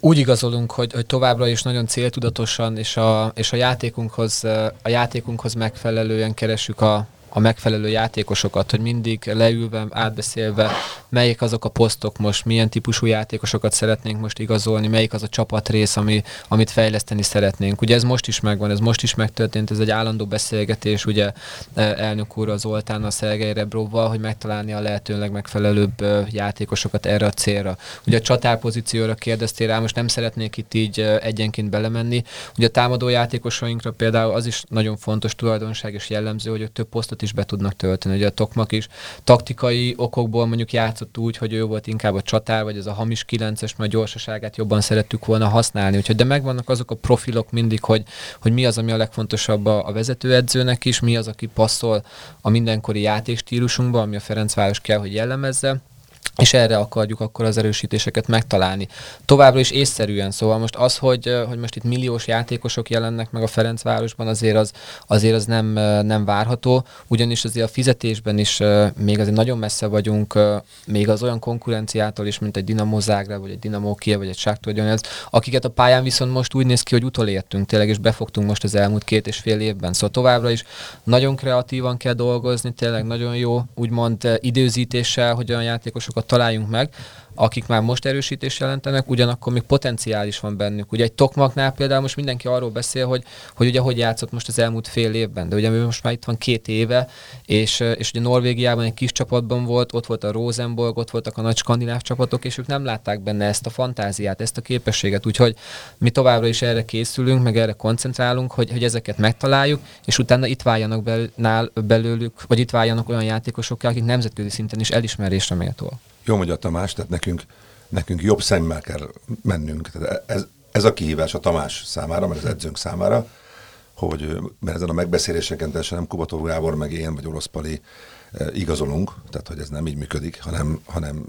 úgy igazolunk, hogy, hogy továbbra is nagyon céltudatosan és a, és a játékunkhoz, a játékunkhoz megfelelően keresünk a, a megfelelő játékosokat, hogy mindig leülve, átbeszélve, melyik azok a posztok most, milyen típusú játékosokat szeretnénk most igazolni, melyik az a csapatrész, ami, amit fejleszteni szeretnénk. Ugye ez most is megvan, ez most is megtörtént, ez egy állandó beszélgetés, ugye e, elnök úr az Oltán, a Szergei Rebrovval, hogy megtalálni a lehetőleg megfelelőbb e, játékosokat erre a célra. Ugye a csatárpozícióra kérdeztél rá, most nem szeretnék itt így e, egyenként belemenni. Ugye a támadó játékosainkra például az is nagyon fontos tulajdonság és jellemző, hogy több posztot is be tudnak tölteni. Ugye a Tokmak is taktikai okokból mondjuk játszott úgy, hogy ő volt inkább a csatár, vagy ez a hamis kilences, mert a gyorsaságát jobban szerettük volna használni. Úgyhogy de megvannak azok a profilok mindig, hogy, hogy mi az, ami a legfontosabb a, a vezetőedzőnek is, mi az, aki passzol a mindenkori játéstílusunkba, ami a Ferencváros kell, hogy jellemezze és erre akarjuk akkor az erősítéseket megtalálni. Továbbra is észszerűen, szóval most az, hogy, hogy most itt milliós játékosok jelennek meg a Ferencvárosban, azért az, azért az nem, nem várható, ugyanis azért a fizetésben is még azért nagyon messze vagyunk, még az olyan konkurenciától is, mint egy Dinamo Zágráb, vagy egy Dinamo Kiev, vagy egy Sáktól Donetsk, akiket a pályán viszont most úgy néz ki, hogy utolértünk tényleg, és befogtunk most az elmúlt két és fél évben. Szóval továbbra is nagyon kreatívan kell dolgozni, tényleg nagyon jó, úgymond időzítéssel, hogy olyan játékosokat találjunk meg, akik már most erősítést jelentenek, ugyanakkor még potenciális van bennük. Ugye egy Tokmaknál például most mindenki arról beszél, hogy, hogy ugye hogy játszott most az elmúlt fél évben, de ugye most már itt van két éve, és, és ugye Norvégiában egy kis csapatban volt, ott volt a Rosenborg, ott voltak a nagy skandináv csapatok, és ők nem látták benne ezt a fantáziát, ezt a képességet, úgyhogy mi továbbra is erre készülünk, meg erre koncentrálunk, hogy, hogy ezeket megtaláljuk, és utána itt váljanak bel, nál, belőlük, vagy itt váljanak olyan játékosok, akik nemzetközi szinten is elismerésre méltóak. Jó mondja Tamás, tehát nekünk, nekünk jobb szemmel kell mennünk. Tehát ez, ez a kihívás a Tamás számára, mert az edzőnk számára, hogy mert ezen a megbeszéléseken teljesen nem Kubató Gábor, meg én, vagy Orosz Pali igazolunk, tehát hogy ez nem így működik, hanem, hanem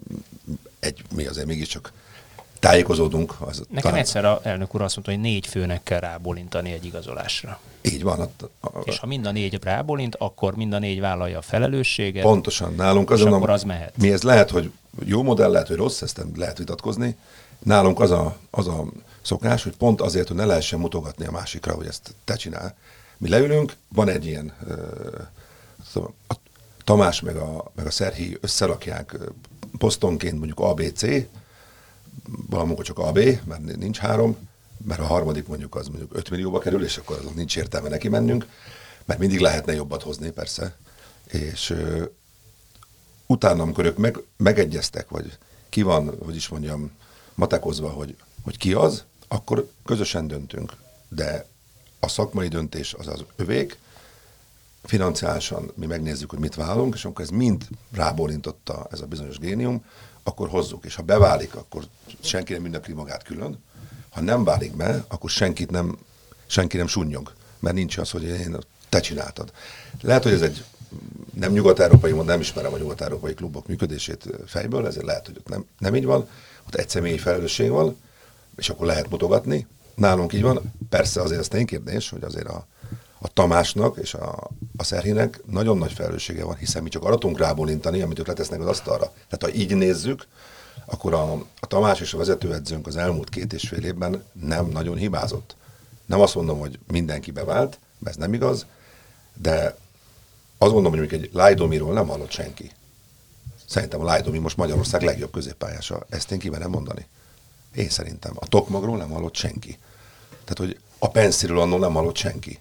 egy, mi azért mégiscsak tájékozódunk. Az Nekem talán... egyszer a elnök úr azt mondta, hogy négy főnek kell rábólintani egy igazolásra. Így van. A, a, és ha mind a négy rábólint, akkor mind a négy vállalja a felelősséget. Pontosan. Nálunk azon, és akkor az mehet. Mi ez lehet, hogy jó modell, lehet, hogy rossz, ezt nem lehet vitatkozni. Nálunk az a, az a szokás, hogy pont azért, hogy ne lehessen mutogatni a másikra, hogy ezt te csinál. Mi leülünk, van egy ilyen, szóval a Tamás meg a, meg a Szerhi összerakják posztonként mondjuk ABC, valamikor csak AB, mert nincs három, mert a harmadik mondjuk az mondjuk 5 millióba kerül, és akkor azon nincs értelme neki mennünk, mert mindig lehetne jobbat hozni, persze. És ö, utána, amikor ők meg, megegyeztek, vagy ki van, hogy is mondjam, matekozva, hogy, hogy ki az, akkor közösen döntünk. De a szakmai döntés az az övék, financiálisan mi megnézzük, hogy mit vállalunk, és amikor ez mind rábólintotta ez a bizonyos génium, akkor hozzuk. És ha beválik, akkor senki nem ünnepli magát külön. Ha nem válik be, akkor senkit nem, senki nem sunnyog. Mert nincs az, hogy én, te csináltad. Lehet, hogy ez egy nem nyugat-európai, nem ismerem a nyugat-európai klubok működését fejből, ezért lehet, hogy ott nem, nem így van, ott egy személyi felelősség van, és akkor lehet mutogatni. Nálunk így van. Persze azért az kérdés, hogy azért a, a Tamásnak és a, a Szerhinek nagyon nagy felelőssége van, hiszen mi csak arra tudunk rábólintani, amit ők letesznek az asztalra. Tehát ha így nézzük, akkor a, a Tamás és a vezetőedzőnk az elmúlt két és fél évben nem nagyon hibázott. Nem azt mondom, hogy mindenki bevált, mert ez nem igaz, de azt mondom, hogy egy Lajdomiról nem hallott senki. Szerintem a Lajdomi most Magyarország legjobb középpályása. Ezt én kimenem mondani. Én szerintem. A Tokmagról nem hallott senki. Tehát, hogy a Pensziről annól nem hallott senki.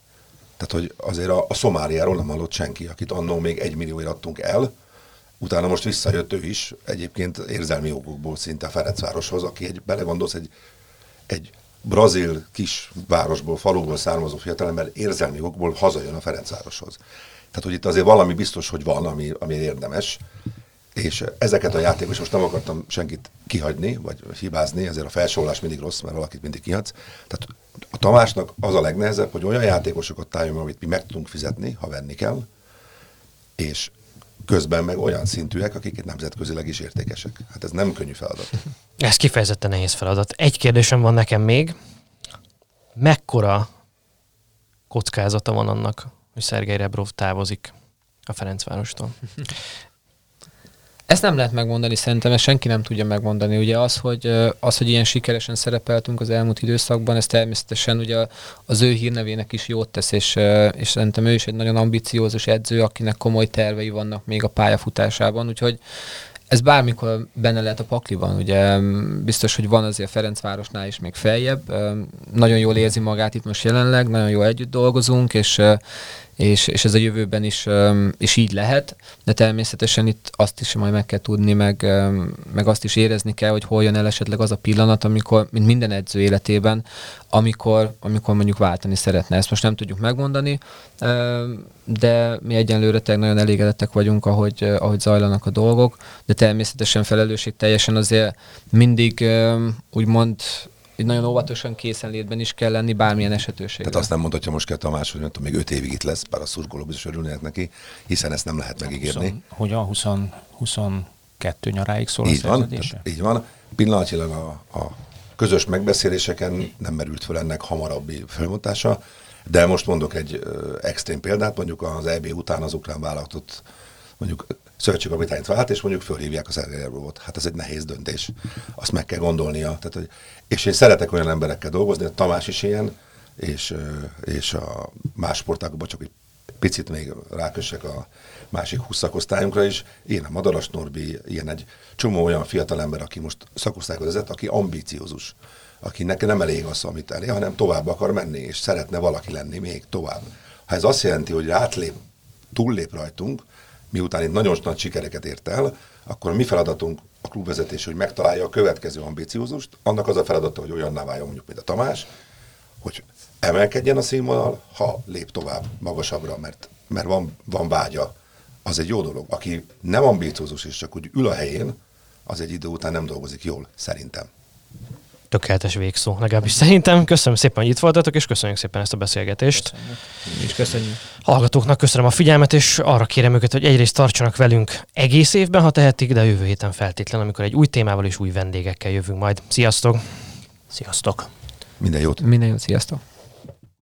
Tehát, hogy azért a, a Szomáriáról nem hallott senki, akit annól még egy millióért adtunk el, utána most visszajött ő is, egyébként érzelmi okokból szinte Ferencvároshoz, aki egy, belegondolsz, egy, egy brazil kis városból, faluból származó fiatalember érzelmi okokból hazajön a Ferencvároshoz. Tehát, hogy itt azért valami biztos, hogy van, ami, ami érdemes, és ezeket a játékos, most nem akartam senkit kihagyni, vagy hibázni, ezért a felsorolás mindig rossz, mert valakit mindig kihagysz. Tehát a Tamásnak az a legnehezebb, hogy olyan játékosokat találjon, amit mi meg tudunk fizetni, ha venni kell, és közben meg olyan szintűek, akik nemzetközileg is értékesek. Hát ez nem könnyű feladat. Ez kifejezetten nehéz feladat. Egy kérdésem van nekem még. Mekkora kockázata van annak, hogy Szergei Rebrov távozik a Ferencvárostól? Ezt nem lehet megmondani, szerintem ezt senki nem tudja megmondani. Ugye az, hogy, az, hogy ilyen sikeresen szerepeltünk az elmúlt időszakban, ez természetesen ugye az ő hírnevének is jót tesz, és, és szerintem ő is egy nagyon ambiciózus edző, akinek komoly tervei vannak még a pályafutásában, úgyhogy ez bármikor benne lehet a pakliban, ugye biztos, hogy van azért Ferencvárosnál is még feljebb, nagyon jól érzi magát itt most jelenleg, nagyon jól együtt dolgozunk, és és, és ez a jövőben is, is így lehet, de természetesen itt azt is majd meg kell tudni, meg, meg azt is érezni kell, hogy hol jön el esetleg az a pillanat, amikor, mint minden edző életében, amikor, amikor mondjuk váltani szeretne. Ezt most nem tudjuk megmondani, de mi egyenlőre nagyon elégedettek vagyunk, ahogy, ahogy zajlanak a dolgok, de természetesen felelősség teljesen azért mindig úgymond így nagyon óvatosan készenlétben is kell lenni bármilyen esetőségben. Tehát azt nem mondhatja most kell Tamás, hogy tudom, még öt évig itt lesz, bár a szurkoló biztos örülnének neki, hiszen ezt nem lehet megígérni. 20, hogy a 20, 20 kettő nyaráig szól így a van, tehát így van. Pillanatilag a, a közös megbeszéléseken nem merült föl ennek hamarabbi felmondása, de most mondok egy ö, extrém példát, mondjuk az EB után az ukrán vállalatot mondjuk szövetségkapitányt vált, és mondjuk fölhívják a Szergejerovot. Hát ez egy nehéz döntés. Azt meg kell gondolnia. Tehát, hogy, és én szeretek olyan emberekkel dolgozni, a Tamás is ilyen, és, és a más sportágokban csak egy picit még rákössek a másik 20 szakosztályunkra is. Én a Madaras Norbi, ilyen egy csomó olyan fiatal ember, aki most szakosztályot vezet, aki ambíciózus, akinek nem elég az, amit elé, hanem tovább akar menni, és szeretne valaki lenni még tovább. Ha ez azt jelenti, hogy átlép, túllép rajtunk, miután itt nagyon nagy sikereket ért el, akkor a mi feladatunk a klubvezetés, hogy megtalálja a következő ambíciózust, annak az a feladata, hogy olyanná váljon mondjuk, mint a Tamás, hogy emelkedjen a színvonal, ha lép tovább magasabbra, mert, mert van, van vágya, az egy jó dolog. Aki nem ambíciózus és csak úgy ül a helyén, az egy idő után nem dolgozik jól, szerintem. Tökéletes végszó, legalábbis szerintem. Köszönöm szépen, hogy itt voltatok, és köszönjük szépen ezt a beszélgetést. És köszönjük. Hallgatóknak köszönöm a figyelmet, és arra kérem őket, hogy egyrészt tartsanak velünk egész évben, ha tehetik, de jövő héten feltétlen, amikor egy új témával és új vendégekkel jövünk majd. Sziasztok! Sziasztok! Minden jót! Minden jót, sziasztok!